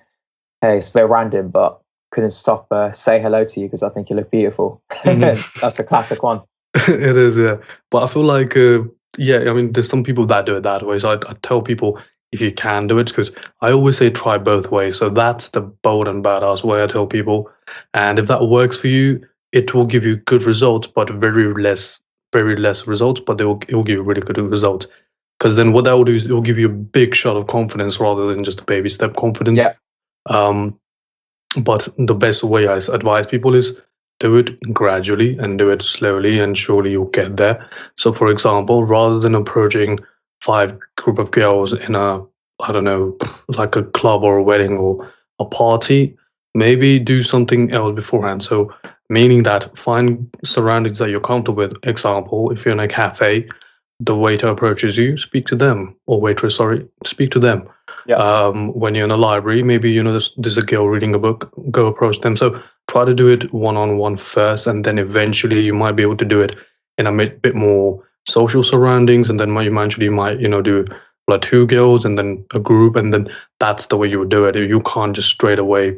S1: hey, it's a bit random, but couldn't stop uh, say hello to you because I think you look beautiful.
S2: Mhm.
S1: That's a classic one.
S2: it is yeah but i feel like uh, yeah i mean there's some people that do it that way so i, I tell people if you can do it because i always say try both ways so that's the bold and badass way i tell people and if that works for you it will give you good results but very less very less results but they will, it will give you really good results because then what that will do is it will give you a big shot of confidence rather than just a baby step confidence
S1: Yeah.
S2: um but the best way I advise people is do it gradually and do it slowly and surely you'll get there. So for example rather than approaching five group of girls in a i don't know like a club or a wedding or a party maybe do something else beforehand. So meaning that find surroundings that you're comfortable with. Example if you're in a cafe the waiter approaches you speak to them. Or waitress sorry speak to them
S1: Yeah.
S2: um, when you're in a library maybe you know there's, there's a girl reading a book go approach them so try to do it one on one first, and then eventually you might be able to do it in a bit, bit more social surroundings, and then you eventually might you know do like two girls and then a group, and then that's the way you would do it. You can't just straight away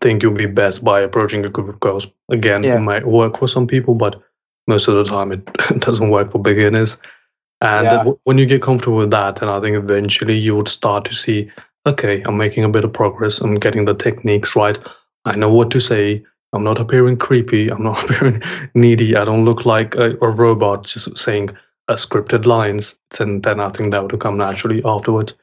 S2: think you'll be best by approaching a group of girls. Again,
S1: Yeah.
S2: it might work for some people, but most of the time it doesn't work for beginners. And
S1: Yeah.
S2: w- when you get comfortable with that, and I think eventually you would start to see, okay, I'm making a bit of progress. I'm getting the techniques right. I know what to say. I'm not appearing creepy. I'm not appearing needy. I don't look like a, a robot just saying uh, scripted lines. And then I think that would come naturally afterwards.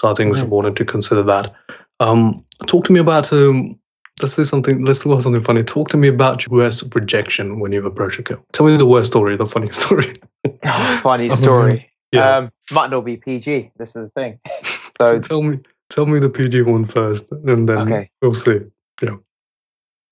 S2: So I think it's important to consider that. Um, talk to me about. Um, let's do something. Let's talk about something funny. Talk to me about your worst rejection when you approach a girl. Tell me the worst story, the funny story.
S1: Funny
S2: Um,
S1: story.
S2: Yeah.
S1: Um, might not be PG. This is the thing.
S2: so
S1: So,
S2: tell me, tell me the PG one first, and then
S1: Okay.
S2: we'll see. Yeah.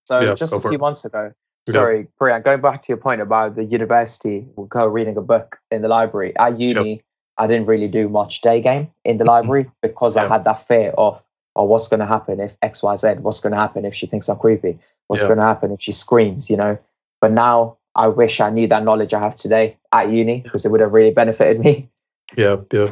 S1: So
S2: Yeah,
S1: just a few
S2: it.
S1: months ago, sorry, Priya, going back to your point about the university, we'll go reading a book in the library. At uni, I didn't really do much day game in the library because I had that fear of, oh, what's going to happen if X, Y, Z? What's going to happen if she thinks I'm creepy? What's
S2: Yeah.
S1: going to happen if she screams, you know? But now I wish I knew that knowledge I have today at uni because it would have really benefited me.
S2: Yeah, yeah.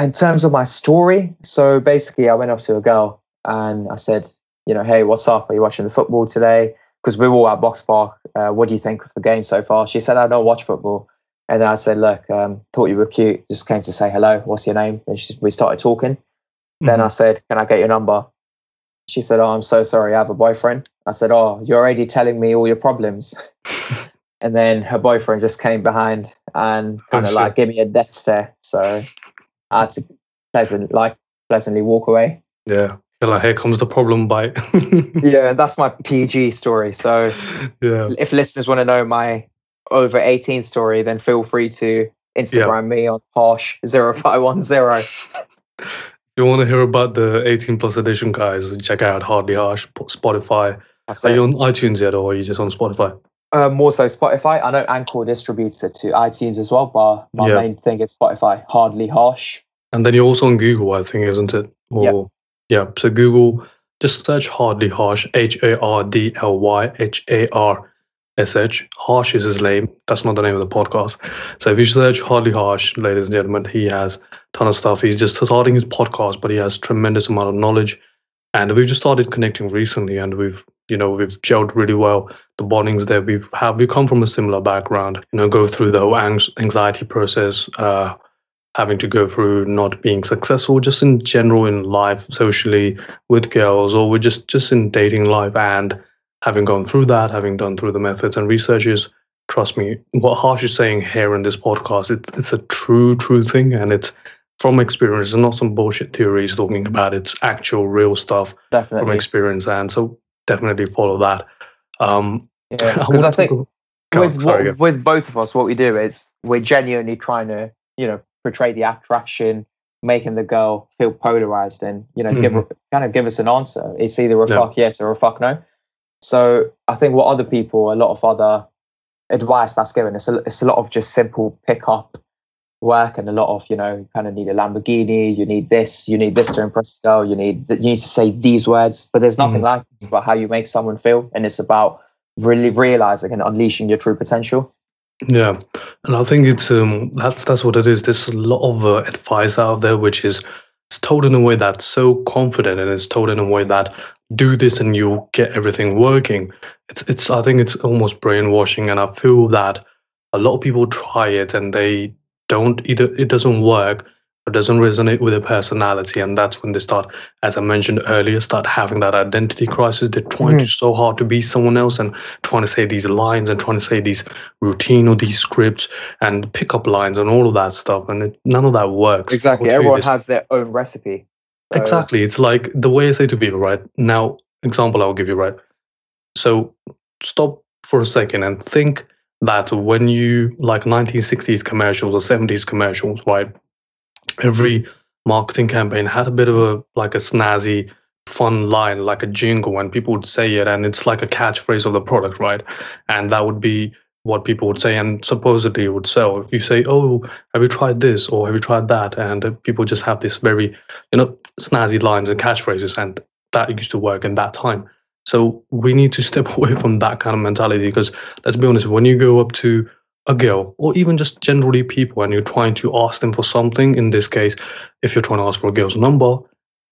S1: In terms of my story, so basically, I went up to a girl and I said, you know, hey, what's up? Are you watching the football today? Because we were all at Boxpark. Uh, what do you think of the game so far? She said, I don't watch football. And then I said, look, um, thought you were cute. Just came to say hello. What's your name? And she, we started talking. Then. I mm-hmm. said, can I get your number? She said, oh, I'm so sorry. I have a boyfriend. I said, oh, you're already telling me all your problems. and then her boyfriend just came behind and oh, kind of
S2: shit.
S1: like gave me a death stare. So I had to pleasant, like pleasantly walk away.
S2: Yeah. They're like, here comes the problem bite.
S1: Yeah, and that's my PG story. So
S2: yeah.
S1: if listeners want to know my over 18 story, then feel free to Instagram me on harsh 0510.
S2: You want to hear about the 18 plus edition guys, check out Hardly Harsh, Spotify.
S1: That's
S2: Are
S1: it.
S2: you on iTunes yet or are you just on Spotify?
S1: Uh, more so Spotify. I know Anchor distributes it to iTunes as well, but my
S2: Yeah.
S1: main thing is Spotify. Hardly harsh.
S2: And then you're also on Google, I think, isn't it? Or, yeah. So Google, just search Hardly Harsh, H A R D L Y H A R S H. Harsh is his name. That's not the name of the podcast. So if you search Hardly Harsh, ladies and gentlemen, he has ton of stuff. He's just starting his podcast, but he has tremendous amount of knowledge. And we've just started connecting recently, and we've, you know, we've gelled really well. The bondings there, we've have we come from a similar background. You know, go through the whole anxiety process, uh, having to go through not being successful, just in general in life, socially with girls, or we're just just in dating life, and having gone through that, having done through the methods and researches, trust me, what Harsh is saying here in this podcast, it's it's a true, true thing, and it's from experience. It's not some bullshit theories talking about it's actual real stuff
S1: Definitely.
S2: from experience, and so definitely follow that. Um,
S1: Yeah,
S2: I
S1: because I,
S2: want
S1: think
S2: go- go on,
S1: with
S2: sorry,
S1: what, with both of us, what we do is we're genuinely trying to, you know, portray the attraction, making the girl feel polarized, and you know, give her, kind of give us an answer. It's either a
S2: Yeah.
S1: fuck yes or a fuck no. So I think what other people, a lot of other advice that's given, it's a, it's a lot of just simple pickup work and a lot of you know, you kind of need a Lamborghini, you need this, you need this to impress the girl, you need you need to say these words, but there's nothing
S2: Mhm.
S1: like it. It's about how you make someone feel, and it's about really realizing and unleashing your true potential.
S2: Yeah, and I think it's um that's that's what it is. There's a lot of uh, advice out there which is it's told in a way that's so confident and it's told in a way that do this and you'll get everything working. It's it's I think it's almost brainwashing, and I feel that a lot of people try it and they don't either it doesn't work or doesn't resonate with their personality, and that's when they start, as I mentioned earlier, start having that identity crisis. They're trying mm-hmm. to so hard to be someone else and trying to say these lines and trying to say these routine or these scripts and pickup lines and all of that stuff, and it, none of that works. exactly
S1: Everyone
S2: this-
S1: has their own recipe. So-
S2: Exactly. It's like the way I say to people, right? Now, example I'll give you, right? So stop for a second and think that when you like 1960s commercials or 70s commercials, right? Every marketing campaign had a bit of a like a snazzy, fun line, like a jingle, and people would say it, and it's like a catchphrase of the product, right? And that would be what people would say, and supposedly it would sell. If you say, "Oh, have you tried this?" or "Have you tried that?" and people just have this very you know, snazzy lines and catchphrases, and that used to work in that time. So we need to step away from that kind of mentality because let's be honest, when you go up to a girl or even just generally people and you're trying to ask them for something, in this case, if you're trying to ask for a girl's number,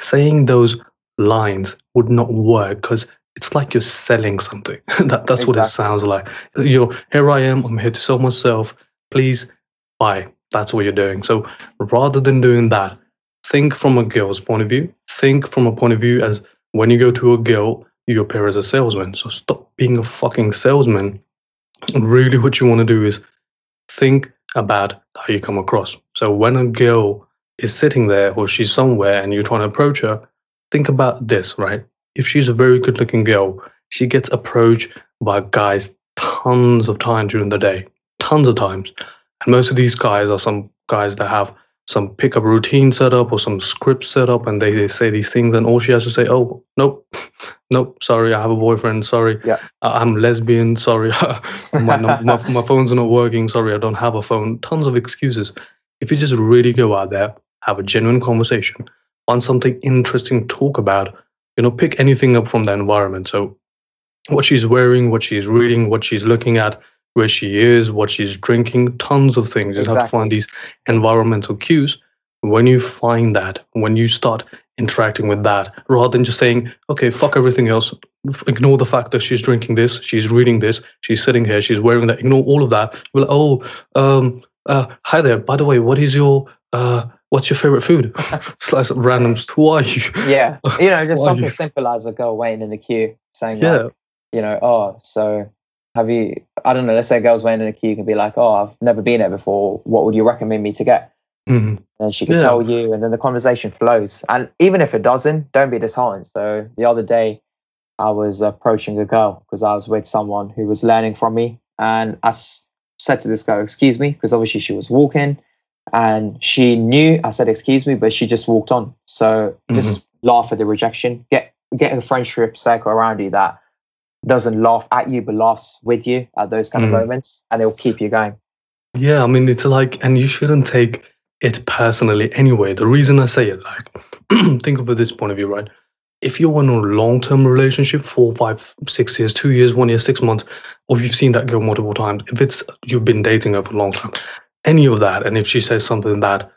S2: saying those lines would not work because it's like you're selling something. that, that's what it sounds like. You're here I am, I'm here to sell myself. Please buy. That's what you're doing. So rather than doing that, think from a girl's point of view. Think from a point of view as when you go to a girl, you appear as a salesman. So stop being a fucking salesman. Really, what you want to do is think about how you come across. So when a girl is sitting there or she's somewhere and you're trying to approach her, think about this, right? If she's a very good looking girl, she gets approached by guys tons of times during the day, tons of times. And most of these guys are some guys that have some pickup routine set up or some script set up and they, they say these things and all she has to say oh nope nope sorry i have a boyfriend sorry.
S1: Yeah.
S2: I'm lesbian sorry. My, my, my phone's not working sorry i don't have a phone. Tons of excuses. If you just really go out there have a genuine conversation find something interesting to talk about you know pick anything up from the environment. So what she's wearing what she's reading what she's looking at where she is what she's drinking tons of things. You just have to find these environmental cues. When you find that when you start interacting with that rather than just saying okay fuck everything else ignore the fact that she's drinking this she's reading this she's sitting here she's wearing that ignore all of that well oh um uh hi there by the way what is your uh what's your favorite food Slice of randoms. who are you
S1: yeah, you know, just something simple as a girl waiting in the queue saying,
S2: yeah
S1: like, you know, oh, so have you? I don't know. Let's say a girl's waiting in the queue can be like, oh, I've never been there before. What would you recommend me to get?
S2: Mhm.
S1: And she can
S2: Yeah.
S1: tell you, and then the conversation flows. And even if it doesn't, don't be disheartened. So the other day, I was approaching a girl because I was with someone who was learning from me, and I s- said to this girl, "Excuse me," because obviously she was walking, and she knew I said "Excuse me," but she just walked on. So just laugh at the rejection. Get get a friendship circle around you that doesn't laugh at you but laughs with you at those kind
S2: Mhm.
S1: of moments, and it'll keep you going.
S2: Yeah, I mean, it's like, and you shouldn't take it personally anyway. The reason I say it, like, think of it this point of view, right? If you're in a long term relationship, four, five, six years, two years, one year, six months, or if you've seen that girl multiple times, if it's you've been dating her for a long time, any of that, and if she says something that,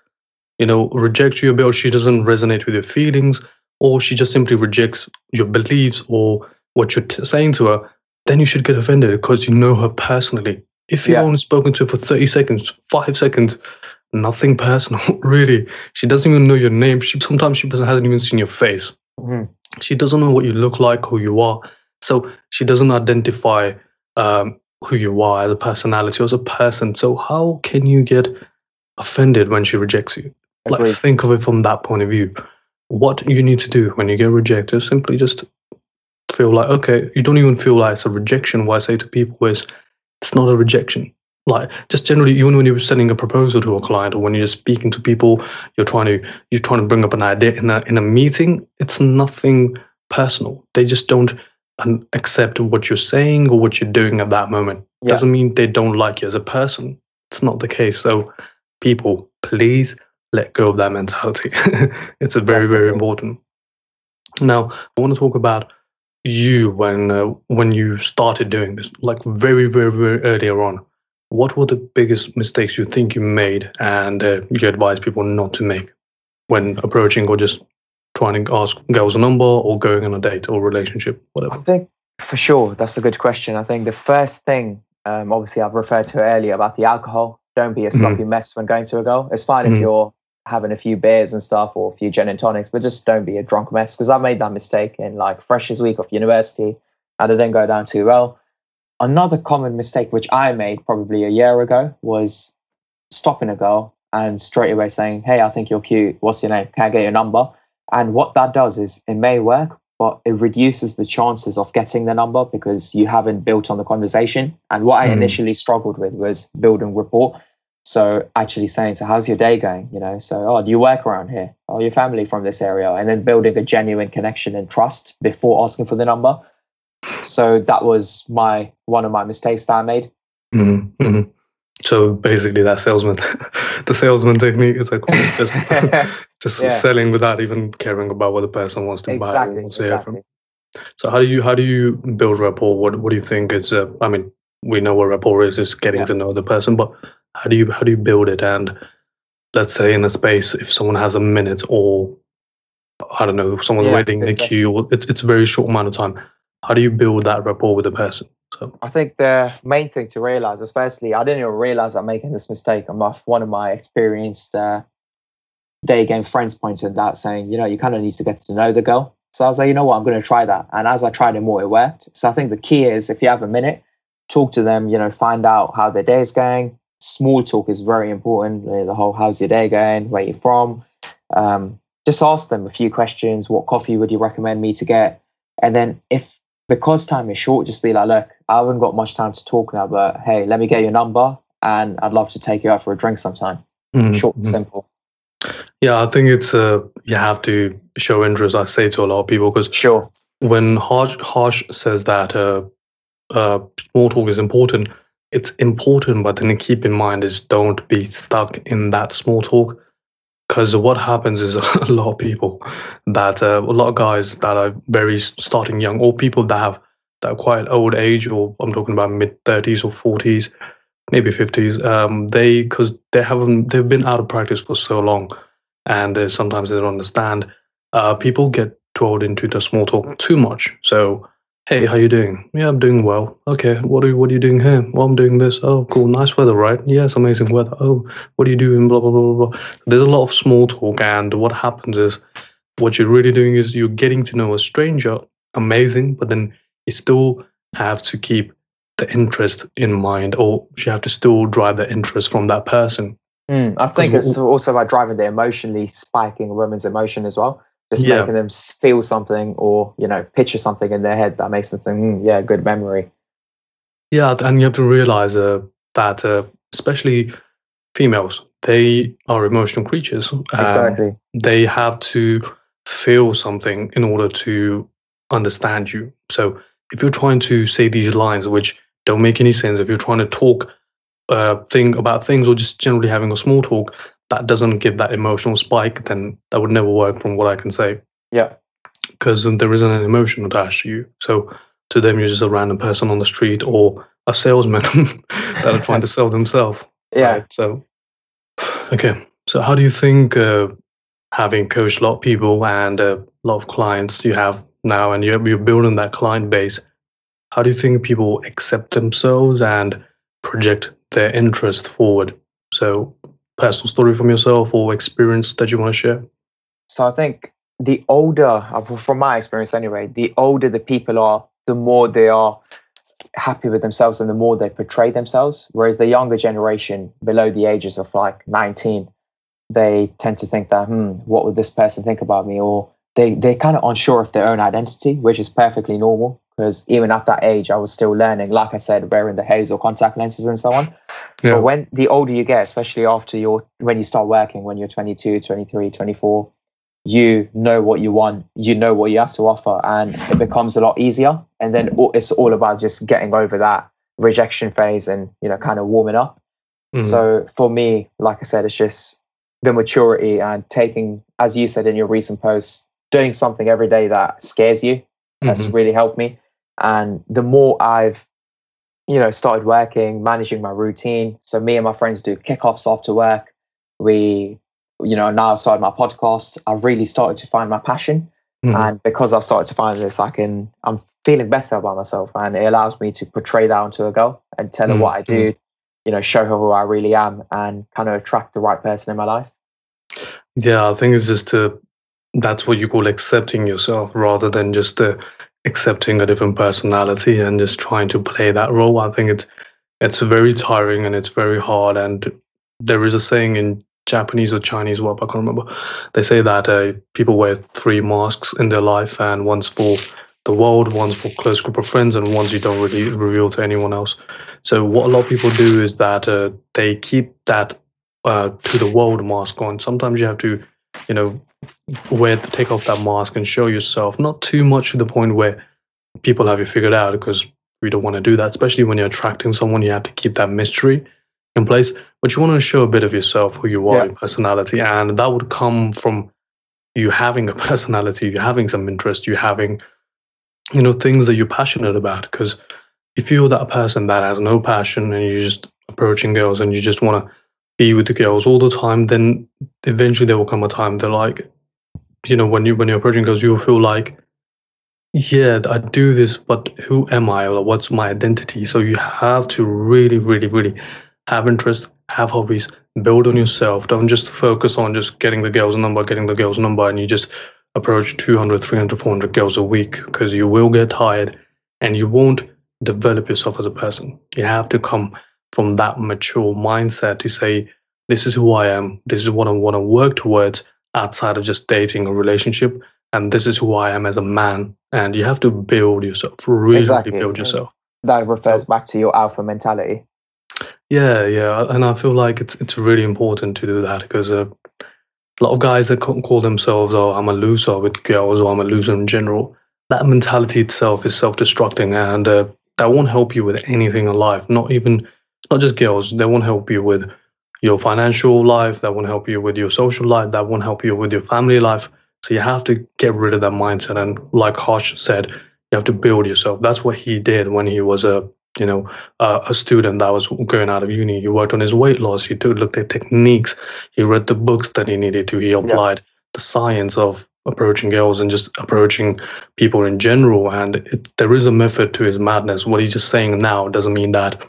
S2: you know, rejects you a bit, or she doesn't resonate with your feelings, or she just simply rejects your beliefs or what you're t- saying to her, then you should get offended because you know her personally. If you've
S1: Yeah.
S2: only spoken to her for 30 seconds, five seconds, nothing personal, really. She doesn't even know your name. She sometimes she doesn't hasn't even seen your face.
S1: Mhm.
S2: She doesn't know what you look like, who you are. So she doesn't identify um, who you are as a personality or as a person. So how can you get offended when she rejects you? Like think of it from that point of view. What you need to do when you get rejected, simply just feel like okay, you don't even feel like it's a rejection. What I say to people is it's not a rejection. Like just generally, even when you're sending a proposal to a client or when you're speaking to people, you're trying to you're trying to bring up an idea in a in a meeting. It's nothing personal. They just don't um, accept what you're saying or what you're doing at that moment.
S1: Yeah.
S2: Doesn't mean they don't like you as a person. It's not the case. So, people, please let go of that mentality. it's a very very important. Now, I want to talk about you when uh, when you started doing this, like very very very earlier on. What were the biggest mistakes you think you made, and uh, you advise people not to make when approaching or just trying to ask girls a number or going on a date or relationship, whatever?
S1: I think for sure that's a good question. I think the first thing, um, obviously, I've referred to earlier about the alcohol. Don't be a
S2: Mhm.
S1: sloppy mess when going to a girl. It's fine
S2: Mhm.
S1: if you're having a few beers and stuff or a few gin and tonics, but just don't be a drunk mess. Because I made that mistake in like freshers week of university, and it didn't go down too well. Another common mistake which I made probably a year ago was stopping a girl and straight away saying, "Hey, I think you're cute. What's your name? Can I get your number?" And what that does is it may work, but it reduces the chances of getting the number because you haven't built on the conversation. And what I
S2: Mhm.
S1: initially struggled with was building rapport. So actually saying, "So how's your day going?" You know, so oh, do you work around here? Oh, your family from this area, and then building a genuine connection and trust before asking for the number. So that was my one of my mistakes that I made.
S2: hmm hmm So basically, that salesman, the salesman technique is like just just
S1: Yeah.
S2: selling without even caring about what the person wants to buy or
S1: exactly,
S2: wants to hear from.
S1: exactly.
S2: So how do you how do you build rapport? What what do you think is? Uh, I mean, we know what rapport is, is getting
S1: Yeah.
S2: to know the person, but how do you how do you build it? And let's say in a space, if someone has a minute or I don't know, someone's
S1: Yeah,
S2: waiting in the queue, it's it's a very short amount of time. How do you build that rapport with the person? So
S1: I think the main thing to realize firstly, I didn't even realize I'm making this mistake. And my, one of my experienced uh, day game friends pointed out saying, you know, you kind of need to get to know the girl. So I was like, you know what, I'm going to try that. And as I tried it more, it worked. So I think the key is if you have a minute, talk to them, you know, find out how their day is going. Small talk is very important. The whole, how's your day going? Where you from? Um, just ask them a few questions. What coffee would you recommend me to get? And then if because time is short, just be like, look, I haven't got much time to talk now, but hey, let me get your number and I'd love to take you out for a drink sometime.
S2: Mhm,
S1: Short and simple.
S2: yeah, I think it's uh you have to show interest. I say to a lot of people because
S1: Sure.
S2: when Harsh, Harsh says that uh, uh, small talk is important, it's important, but then keep in mind is don't be stuck in that small talk. Because what happens is a lot of people that uh, a lot of guys that are very starting young, or people that have that are quite old age, or I'm talking about mid thirties or forties, maybe fifties. Um, they because they haven't they've been out of practice for so long, and uh, sometimes they don't understand. Uh, people get drawn into the small talk too much. So, hey, how you doing? Yeah, I'm doing well. Okay, what are what are you doing here? Well, I'm doing this. Oh, cool, nice weather, right? Yes, amazing weather. Oh, what are you doing? Blah blah blah blah. blah. There's a lot of small talk, and what happens is, what you're really doing is you're getting to know a stranger. Amazing, but then you still have to keep the interest in mind, or you have to still drive the interest from that person.
S1: Mm, I think it's also about driving the emotionally spiking a woman's emotion as well. Just
S2: Yeah.
S1: making them feel something or, you know, picture something in their head that makes them think, mm, yeah, good memory.
S2: Yeah, and you have to realize uh, that, uh, especially females, they are emotional creatures.
S1: Exactly.
S2: They have to feel something in order to understand you. So if you're trying to say these lines which don't make any sense, if you're trying to talk uh, thing about things or just generally having a small talk that doesn't give that emotional spike, then that would never work from what I can say
S1: Yeah.
S2: because there isn't an emotion attached to you. So to them, you're just a random person on the street or a salesman that are trying to sell themselves.
S1: Yeah.
S2: Right? So, okay. So how do you think uh, having coached a lot of people and a lot of clients you have now, and you're, you're building that client base, how do you think people accept themselves and project their interest forward? So, personal story from yourself or experience that you want to share?
S1: So I think the older, uh, from my experience anyway, the older the people are, the more they are happy with themselves and the more they portray themselves. Whereas the younger generation, below the ages of like 19, they tend to think that, hmm, what would this person think about me? Or they, they're kind of unsure of their own identity, which is perfectly normal because even at that age, I was still learning, like I said, wearing the hazel contact lenses and so on. Yeah. But when the older you get, especially after your, when you start working, when you're 22, 23, 24, you know what you want, you know what you have to offer, and it becomes a lot easier. And then it's all about just getting over that rejection phase and, you know, kind of warming up. Mm-hmm. So for me, like I said, it's just the maturity and taking, as you said in your recent post, doing something every day that scares you. That's mm-hmm. really helped me. And the more I've, you know, started working, managing my routine. So me and my friends do kickoffs after work. We, you know, now I've started my podcast. I've really started to find my passion. Mm-hmm. And because I've started to find this, I can, I'm feeling better about myself. And it allows me to portray that onto a girl and tell her mm-hmm. what I do, mm-hmm. you know, show her who I really am and kind of attract the right person in my life.
S2: Yeah, I think it's just to, that's what you call accepting yourself rather than just the accepting a different personality and just trying to play that role. I think it's it's very tiring and it's very hard. And there is a saying in Japanese or Chinese, what I can't remember. They say that uh, people wear three masks in their life, and one's for the world, one's for close group of friends, and one's you don't really reveal to anyone else. So what a lot of people do is that uh, they keep that uh, to the world mask on. Sometimes you have to, you know, where to take off that mask and show yourself, not too much to the point where people have you figured out because we don't want to do that, especially when you're attracting someone, you have to keep that mystery in place. But you want to show a bit of yourself, who you are, yeah. your personality, and that would come from you having a personality, you having some interest, you having, you know, things that you're passionate about. Because if you're that person that has no passion and you're just approaching girls and you just want to be with the girls all the time, then eventually there will come a time they're like, you know, when you when you're approaching girls, you'll feel like, yeah, I do this, but who am I or what's my identity? So you have to really, really, really have interest, have hobbies, build on yourself. Don't just focus on just getting the girl's number, getting the girl's number, and you just approach 200, 300, 400 girls a week because you will get tired and you won't develop yourself as a person. You have to come from that mature mindset to say, this is who I am, this is what I want to work towards outside of just dating a relationship. And this is who I am as a man. And you have to build yourself, really, exactly. build yourself.
S1: That refers back to your alpha mentality.
S2: Yeah, yeah. And I feel like it's it's really important to do that because uh, a lot of guys that call themselves, oh, I'm a loser with girls or I'm a loser in general, that mentality itself is self destructing and uh, that won't help you with anything in life, not even not just girls. They won't help you with your financial life. That won't help you with your social life. That won't help you with your family life. So you have to get rid of that mindset. And like Harsh said, you have to build yourself. That's what he did when he was a you know uh, a student that was going out of uni. He worked on his weight loss. He took looked at techniques. He read the books that he needed to. He applied yeah. the science of approaching girls and just approaching people in general. And it, there is a method to his madness. What he's just saying now doesn't mean that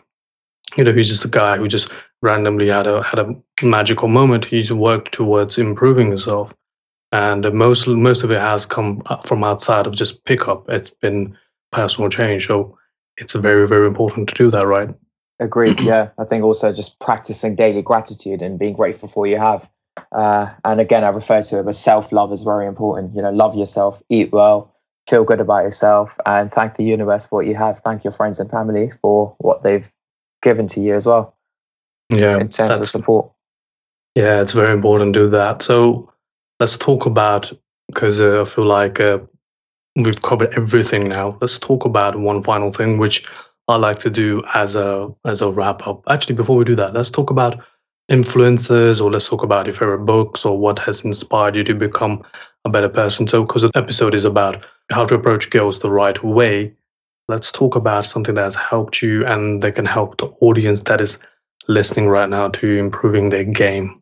S2: you know he's just a guy who just randomly had a had a magical moment. He's worked towards improving himself, and most most of it has come from outside of just pickup. It's been personal change. So it's very very important to do that, right?
S1: Agreed. Yeah, I think also just practicing daily gratitude and being grateful for what you have. Uh, and again, I refer to it as self love is very important. You know, love yourself, eat well, feel good about yourself, and thank the universe for what you have. Thank your friends and family for what they've given to you as well.
S2: Yeah,
S1: in terms of support.
S2: Yeah, it's very important to do that. So let's talk about because uh, I feel like uh, we've covered everything now. Let's talk about one final thing, which I like to do as a as a wrap up. Actually, before we do that, let's talk about influences, or let's talk about your favorite books, or what has inspired you to become a better person. So, because the episode is about how to approach girls the right way, let's talk about something that has helped you and that can help the audience that is listening right now to improving their game.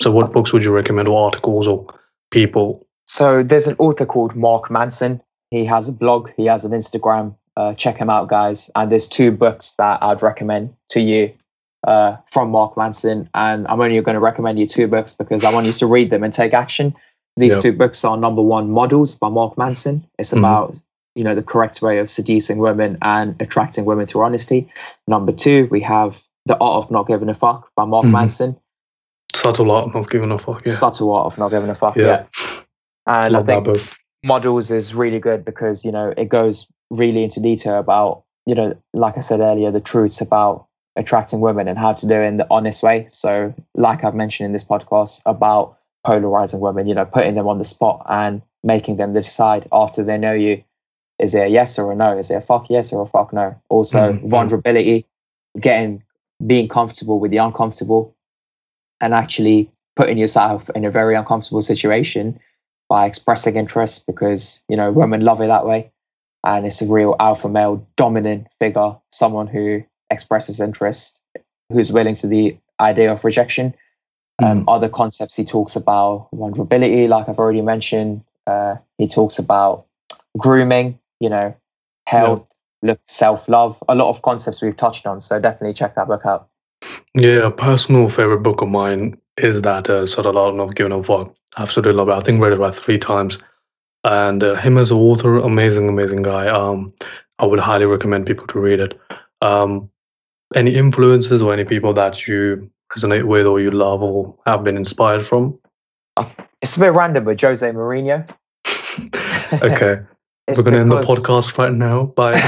S2: So, what books would you recommend, or articles, or people?
S1: So, there's an author called Mark Manson. He has a blog, he has an Instagram. Uh, check him out, guys. And there's two books that I'd recommend to you uh, from Mark Manson. And I'm only going to recommend you two books because I want you to read them and take action. These yep. two books are number one, Models by Mark Manson. It's mm-hmm. You know the correct way of seducing women and attracting women through honesty. Number two, we have the art of not giving a fuck by Mark
S2: Mhm.
S1: Manson.
S2: Subtle art, of not giving a fuck. Yeah,
S1: Subtle art of not giving a fuck.
S2: Yeah.
S1: Yeah. And I
S2: love that
S1: think models is really good because you know it goes really into detail about you know like i said earlier the truths about attracting women and how to do it in the honest way so like i've mentioned in this podcast about polarizing women you know putting them on the spot and making them decide after they know you is it a yes or a no? Is it a fuck yes or a fuck no? Also
S2: Mhm.
S1: vulnerability getting being comfortable with the uncomfortable and actually putting yourself in a very uncomfortable situation by expressing interest because you know women love it that way. And it's a real alpha male dominant figure someone who expresses interest who's willing to the idea of rejection. Um, other concepts he talks about vulnerability like i've already mentioned uh, he talks about grooming you know health look self-love a lot of concepts we've touched on so definitely check that book out
S2: Yeah, a personal favorite book of mine is that uh, Subtle Art of Giving a Fuck. Absolutely love it. I think read it about three times. And uh, him as an author, amazing, amazing guy. Um, I would highly recommend people to read it. Um, any influences or any people that you resonate with or you love or have been inspired from?
S1: it's a bit random but jose Mourinho.
S2: okay, We're gonna end the podcast right now. Bye.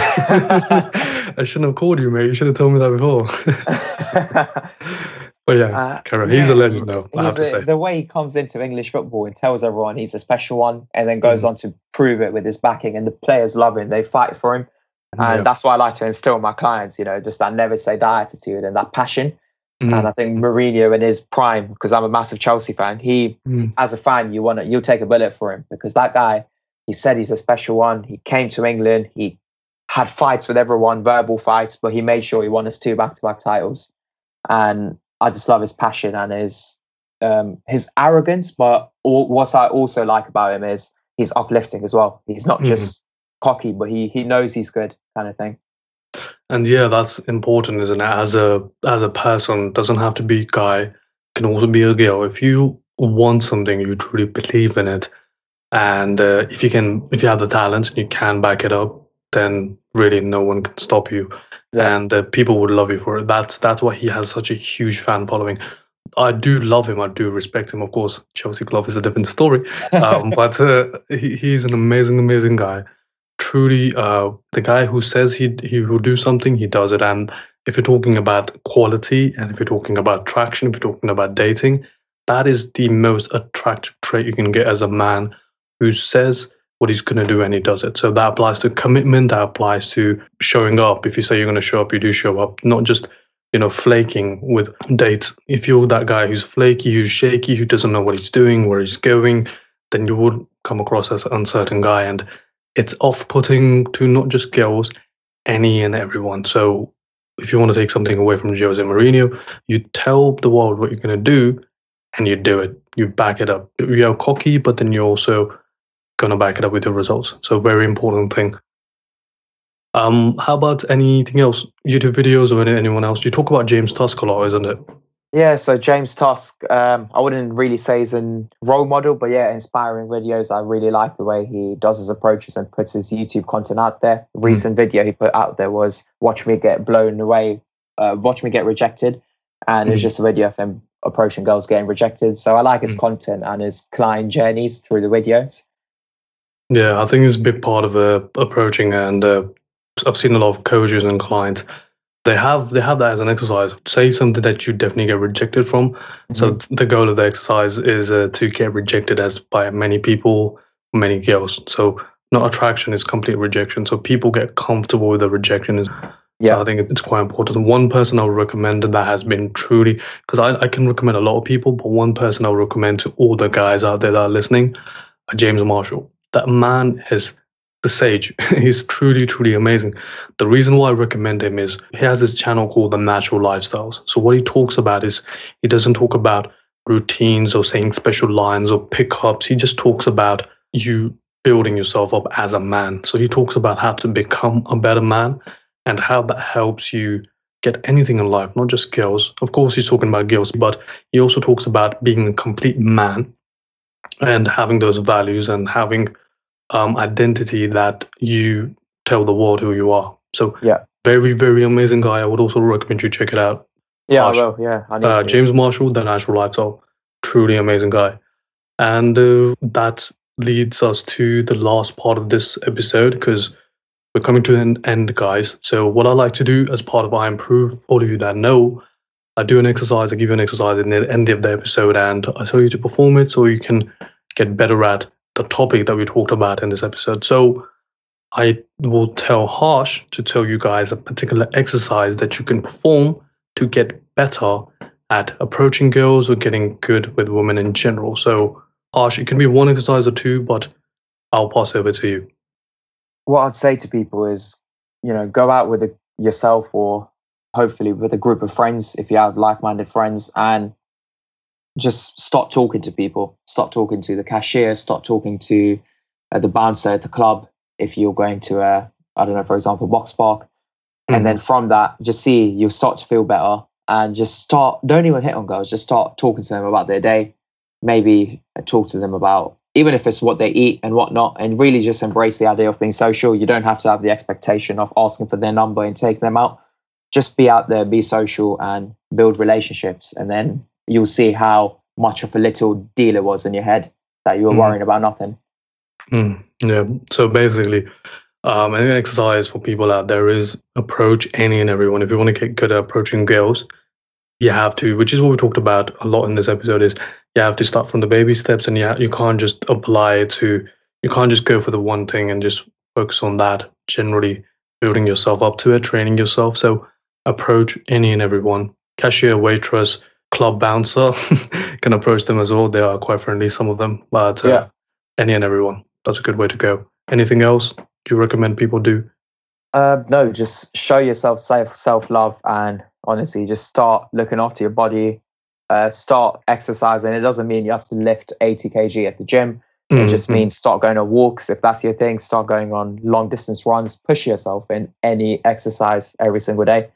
S2: I shouldn't have called you, mate. You should have told me that before. but yeah,
S1: Uh,
S2: he's a legend, though. I have to say.
S1: The way he comes into English football and tells everyone he's a special one, and then goes
S2: Mhm.
S1: on to prove it with his backing, and the players love him. They fight for him, and
S2: Yeah.
S1: that's why I like to instill in my clients. You know, just that never say die attitude and that passion.
S2: Mm,
S1: And I think Mourinho in his prime, because I'm a massive Chelsea fan, he,
S2: mm,
S1: as a fan, you want to, you'll take a bullet for him because that guy, he said he's a special one. He came to England. He had fights with everyone, verbal fights, but he made sure he won us two back-to-back titles. And I just love his passion and his um, his arrogance. But all, what I also like about him is he's uplifting as well. He's not
S2: Mhm.
S1: just cocky, but he he knows he's good, kind of thing.
S2: And yeah, that's important, isn't it? As a as a person, doesn't have to be guy, can also be a girl. If you want something, you truly believe in it, and uh, if you can, if you have the talent and you can back it up, then really no one can stop you,
S1: Yeah.
S2: and uh, people would love you for it. That's that's why he has such a huge fan following. I do love him. I do respect him. Of course, Chelsea Club is a different story, um, but uh, he, he's an amazing, amazing guy. Truly, uh, the guy who says he he will do something, he does it. And if you're talking about quality, and if you're talking about traction, if you're talking about dating, that is the most attractive trait you can get as a man who says what he's going to do and he does it. So that applies to commitment. That applies to showing up. If you say you're going to show up, you do show up. Not just you know flaking with dates. If you're that guy who's flaky, who's shaky, who doesn't know what he's doing, where he's going, then you would come across as an uncertain guy and it's off-putting to not just girls any and everyone so if you want to take something away from Jose Mourinho you tell the world what you're going to do and you do it you back it up you're cocky but then you're also going to back it up with your results so very important thing um how about anything else youtube videos or anyone else you talk about james tusk a lot isn't it
S1: Yeah, so James Tusk, um, I wouldn't really say he's a role model, but yeah, inspiring videos. I really like the way he does his approaches and puts his YouTube content out there. The recent video he put out there was "Watch Me Get Blown Away," uh, "Watch Me Get Rejected," and it was
S2: Mhm.
S1: just a video of him approaching girls getting rejected. So I like his
S2: Mm.
S1: content and his client journeys through the videos.
S2: Yeah, I think it's a big part of uh, approaching, and uh, I've seen a lot of coaches and clients. They have they have that as an exercise. Say something that you definitely get rejected from. So the goal of the exercise is uh, to get rejected as by many people, many girls. So not attraction is complete rejection. So people get comfortable with the rejection. So
S1: yeah,
S2: I think it's quite important. One person I would recommend that has been truly because I, I can recommend a lot of people, but one person I would recommend to all the guys out there that are listening, uh, James Marshall. That man is the sage. He's truly, truly amazing. The reason why I recommend him is he has this channel called The Natural Lifestyles. So what he talks about is he doesn't talk about routines or saying special lines or pickups. He just talks about you building yourself up as a man. So he talks about how to become a better man and how that helps you get anything in life, not just girls. Of course, he's talking about girls, but he also talks about being a complete man and having those values and having um, identity that you tell the world who you are. So
S1: Yeah.
S2: very very amazing guy. I would also recommend you check it out.
S1: Yeah,
S2: Harsh.
S1: I will. Yeah, I
S2: Uh. James Marshall, The Natural Lifestyle, truly amazing guy. And uh, that leads us to the last part of this episode because we're coming to an end, guys. So, what I like to do as part of I Improve, all of you that know, I do an exercise, I give you an exercise at the end of the episode, and I tell you to perform it so you can get better at the topic that we talked about in this episode. So, I will tell Harsh to tell you guys a particular exercise that you can perform to get better at approaching girls or getting good with women in general. So, Harsh, it can be one exercise or two, but I'll pass over to you.
S1: what I'd say to people is, you know, go out with a, yourself or hopefully with a group of friends if you have like-minded friends and just stop talking to people. stop talking to the cashier. stop talking to uh, the bouncer at the club if you're going to a, I don't know, for example, Boxpark. And then from that, just see you'll start to feel better and just start. Don't even hit on girls. Just start talking to them about their day. Maybe talk to them about even if it's what they eat and whatnot, and really just embrace the idea of being social. You don't have to have the expectation of asking for their number and taking them out. Just be out there, be social, and build relationships, and then you'll see how much of a little deal it was in your head that you were
S2: Mhm.
S1: worrying about nothing.
S2: Mm, yeah. So basically, um, an exercise for people out there is approach any and everyone. If you want to get good at approaching girls, you have to, which is what we talked about a lot in this episode, is you have to start from the baby steps, and you ha- you can't just apply to, you can't just go for the one thing and just focus on that. Generally, building yourself up to it, training yourself. So approach any and everyone. Cashier, waitress, club bouncer can approach them as well. They are quite friendly, some of them, but uh,
S1: Yeah.
S2: any and everyone. That's a good way to go. Anything else you recommend people do?
S1: Uh, no, just show yourself self love and honestly, just start looking after your body. Uh, start exercising. It doesn't mean you have to lift 80 kg at the gym. It just
S2: Mhm.
S1: means start going on walks if that's your thing. Start going on long distance runs. Push yourself in any exercise every single day.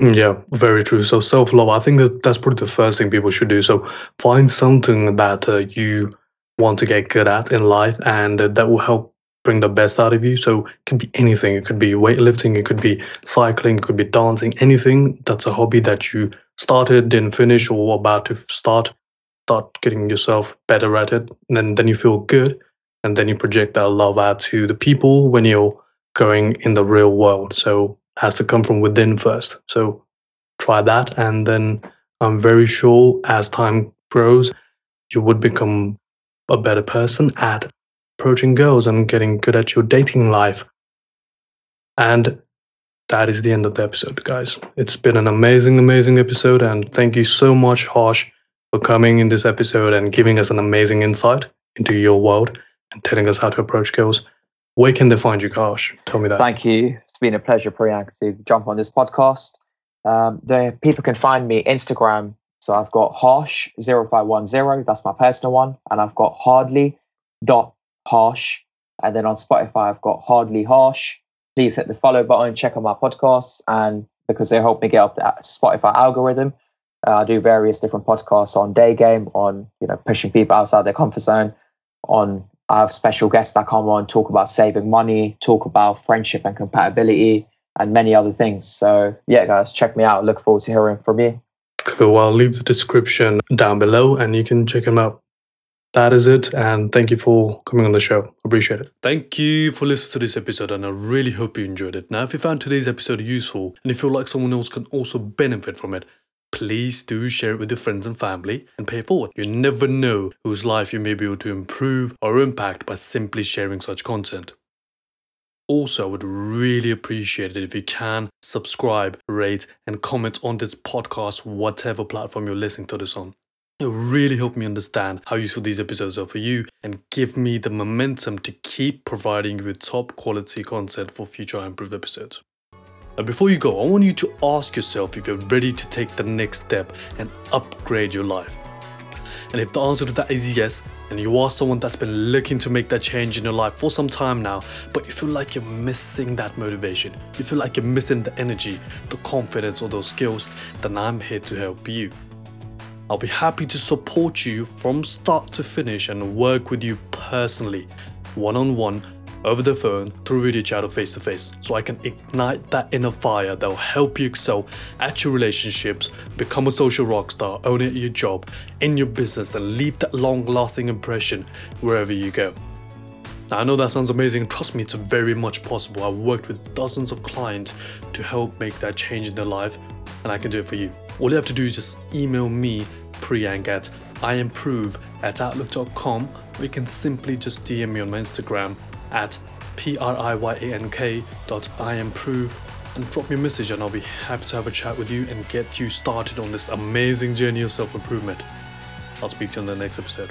S2: Mm, Yeah, very true. So self love, I think that that's probably the first thing people should do. So find something that uh, you want to get good at in life, and uh, that will help bring the best out of you. So it could be anything. It could be weightlifting. It could be cycling. It could be dancing. Anything that's a hobby that you started, didn't finish, or about to start. Start getting yourself better at it, and then then you feel good, and then you project that love out to the people when you're going in the real world. So has to come from within first. So try that, and then I'm very sure as time grows, you would become a better person at approaching girls and getting good at your dating life. And that is the end of the episode, guys. It's been an amazing, amazing episode, and thank you so much, Harsh, for coming in this episode and giving us an amazing insight into your world and telling us how to approach girls. Where can they find you, Harsh? Tell me that.
S1: Thank you. It's been a pleasure, Priyank, to jump on this podcast. Um, the people can find me Instagram. So I've got harsh 0510, that's my personal one, and I've got hardly dot harsh. And then on Spotify, I've got hardly harsh. Please hit the follow button, check out my podcasts, and because they help me get up the Spotify algorithm, uh, I do various different podcasts on day game, on you know pushing people outside their comfort zone, on I have special guests that come on, talk about saving money, talk about friendship and compatibility, and many other things. So, yeah, guys, check me out. Look forward to hearing from you.
S2: Cool. I'll leave the description down below and you can check them out. That is it. And thank you for coming on the show. I appreciate it. Thank you for listening to this episode. And I really hope you enjoyed it. Now, if you found today's episode useful and if you feel like someone else can also benefit from it, please do share it with your friends and family and pay it forward. You never know whose life you may be able to improve or impact by simply sharing such content. Also, I would really appreciate it if you can subscribe, rate, and comment on this podcast, whatever platform you're listening to this on. It really helped me understand how useful these episodes are for you and give me the momentum to keep providing you with top quality content for future improved episodes. Now, before you go, I want you to ask yourself if you're ready to take the next step and upgrade your life. And if the answer to that is yes, and you are someone that's been looking to make that change in your life for some time now, but you feel like you're missing that motivation, you feel like you're missing the energy, the confidence, or those skills, then I'm here to help you. I'll be happy to support you from start to finish and work with you personally. one on one, over the phone, through video chat or face to face, so I can ignite that inner fire that will help you excel at your relationships, become a social rock star, own it at your job, in your business, and leave that long lasting impression wherever you go. Now, I know that sounds amazing. Trust me, it's very much possible. I've worked with dozens of clients to help make that change in their life, and I can do it for you. All you have to do is just email me, Priyank, at improve at outlook.com, or you can simply just DM me on my Instagram at p-r-i-y-a-n-k dot improve and drop me a message and I'll be happy to have a chat with you and get you started on this amazing journey of self-improvement. I'll speak to you in the next episode.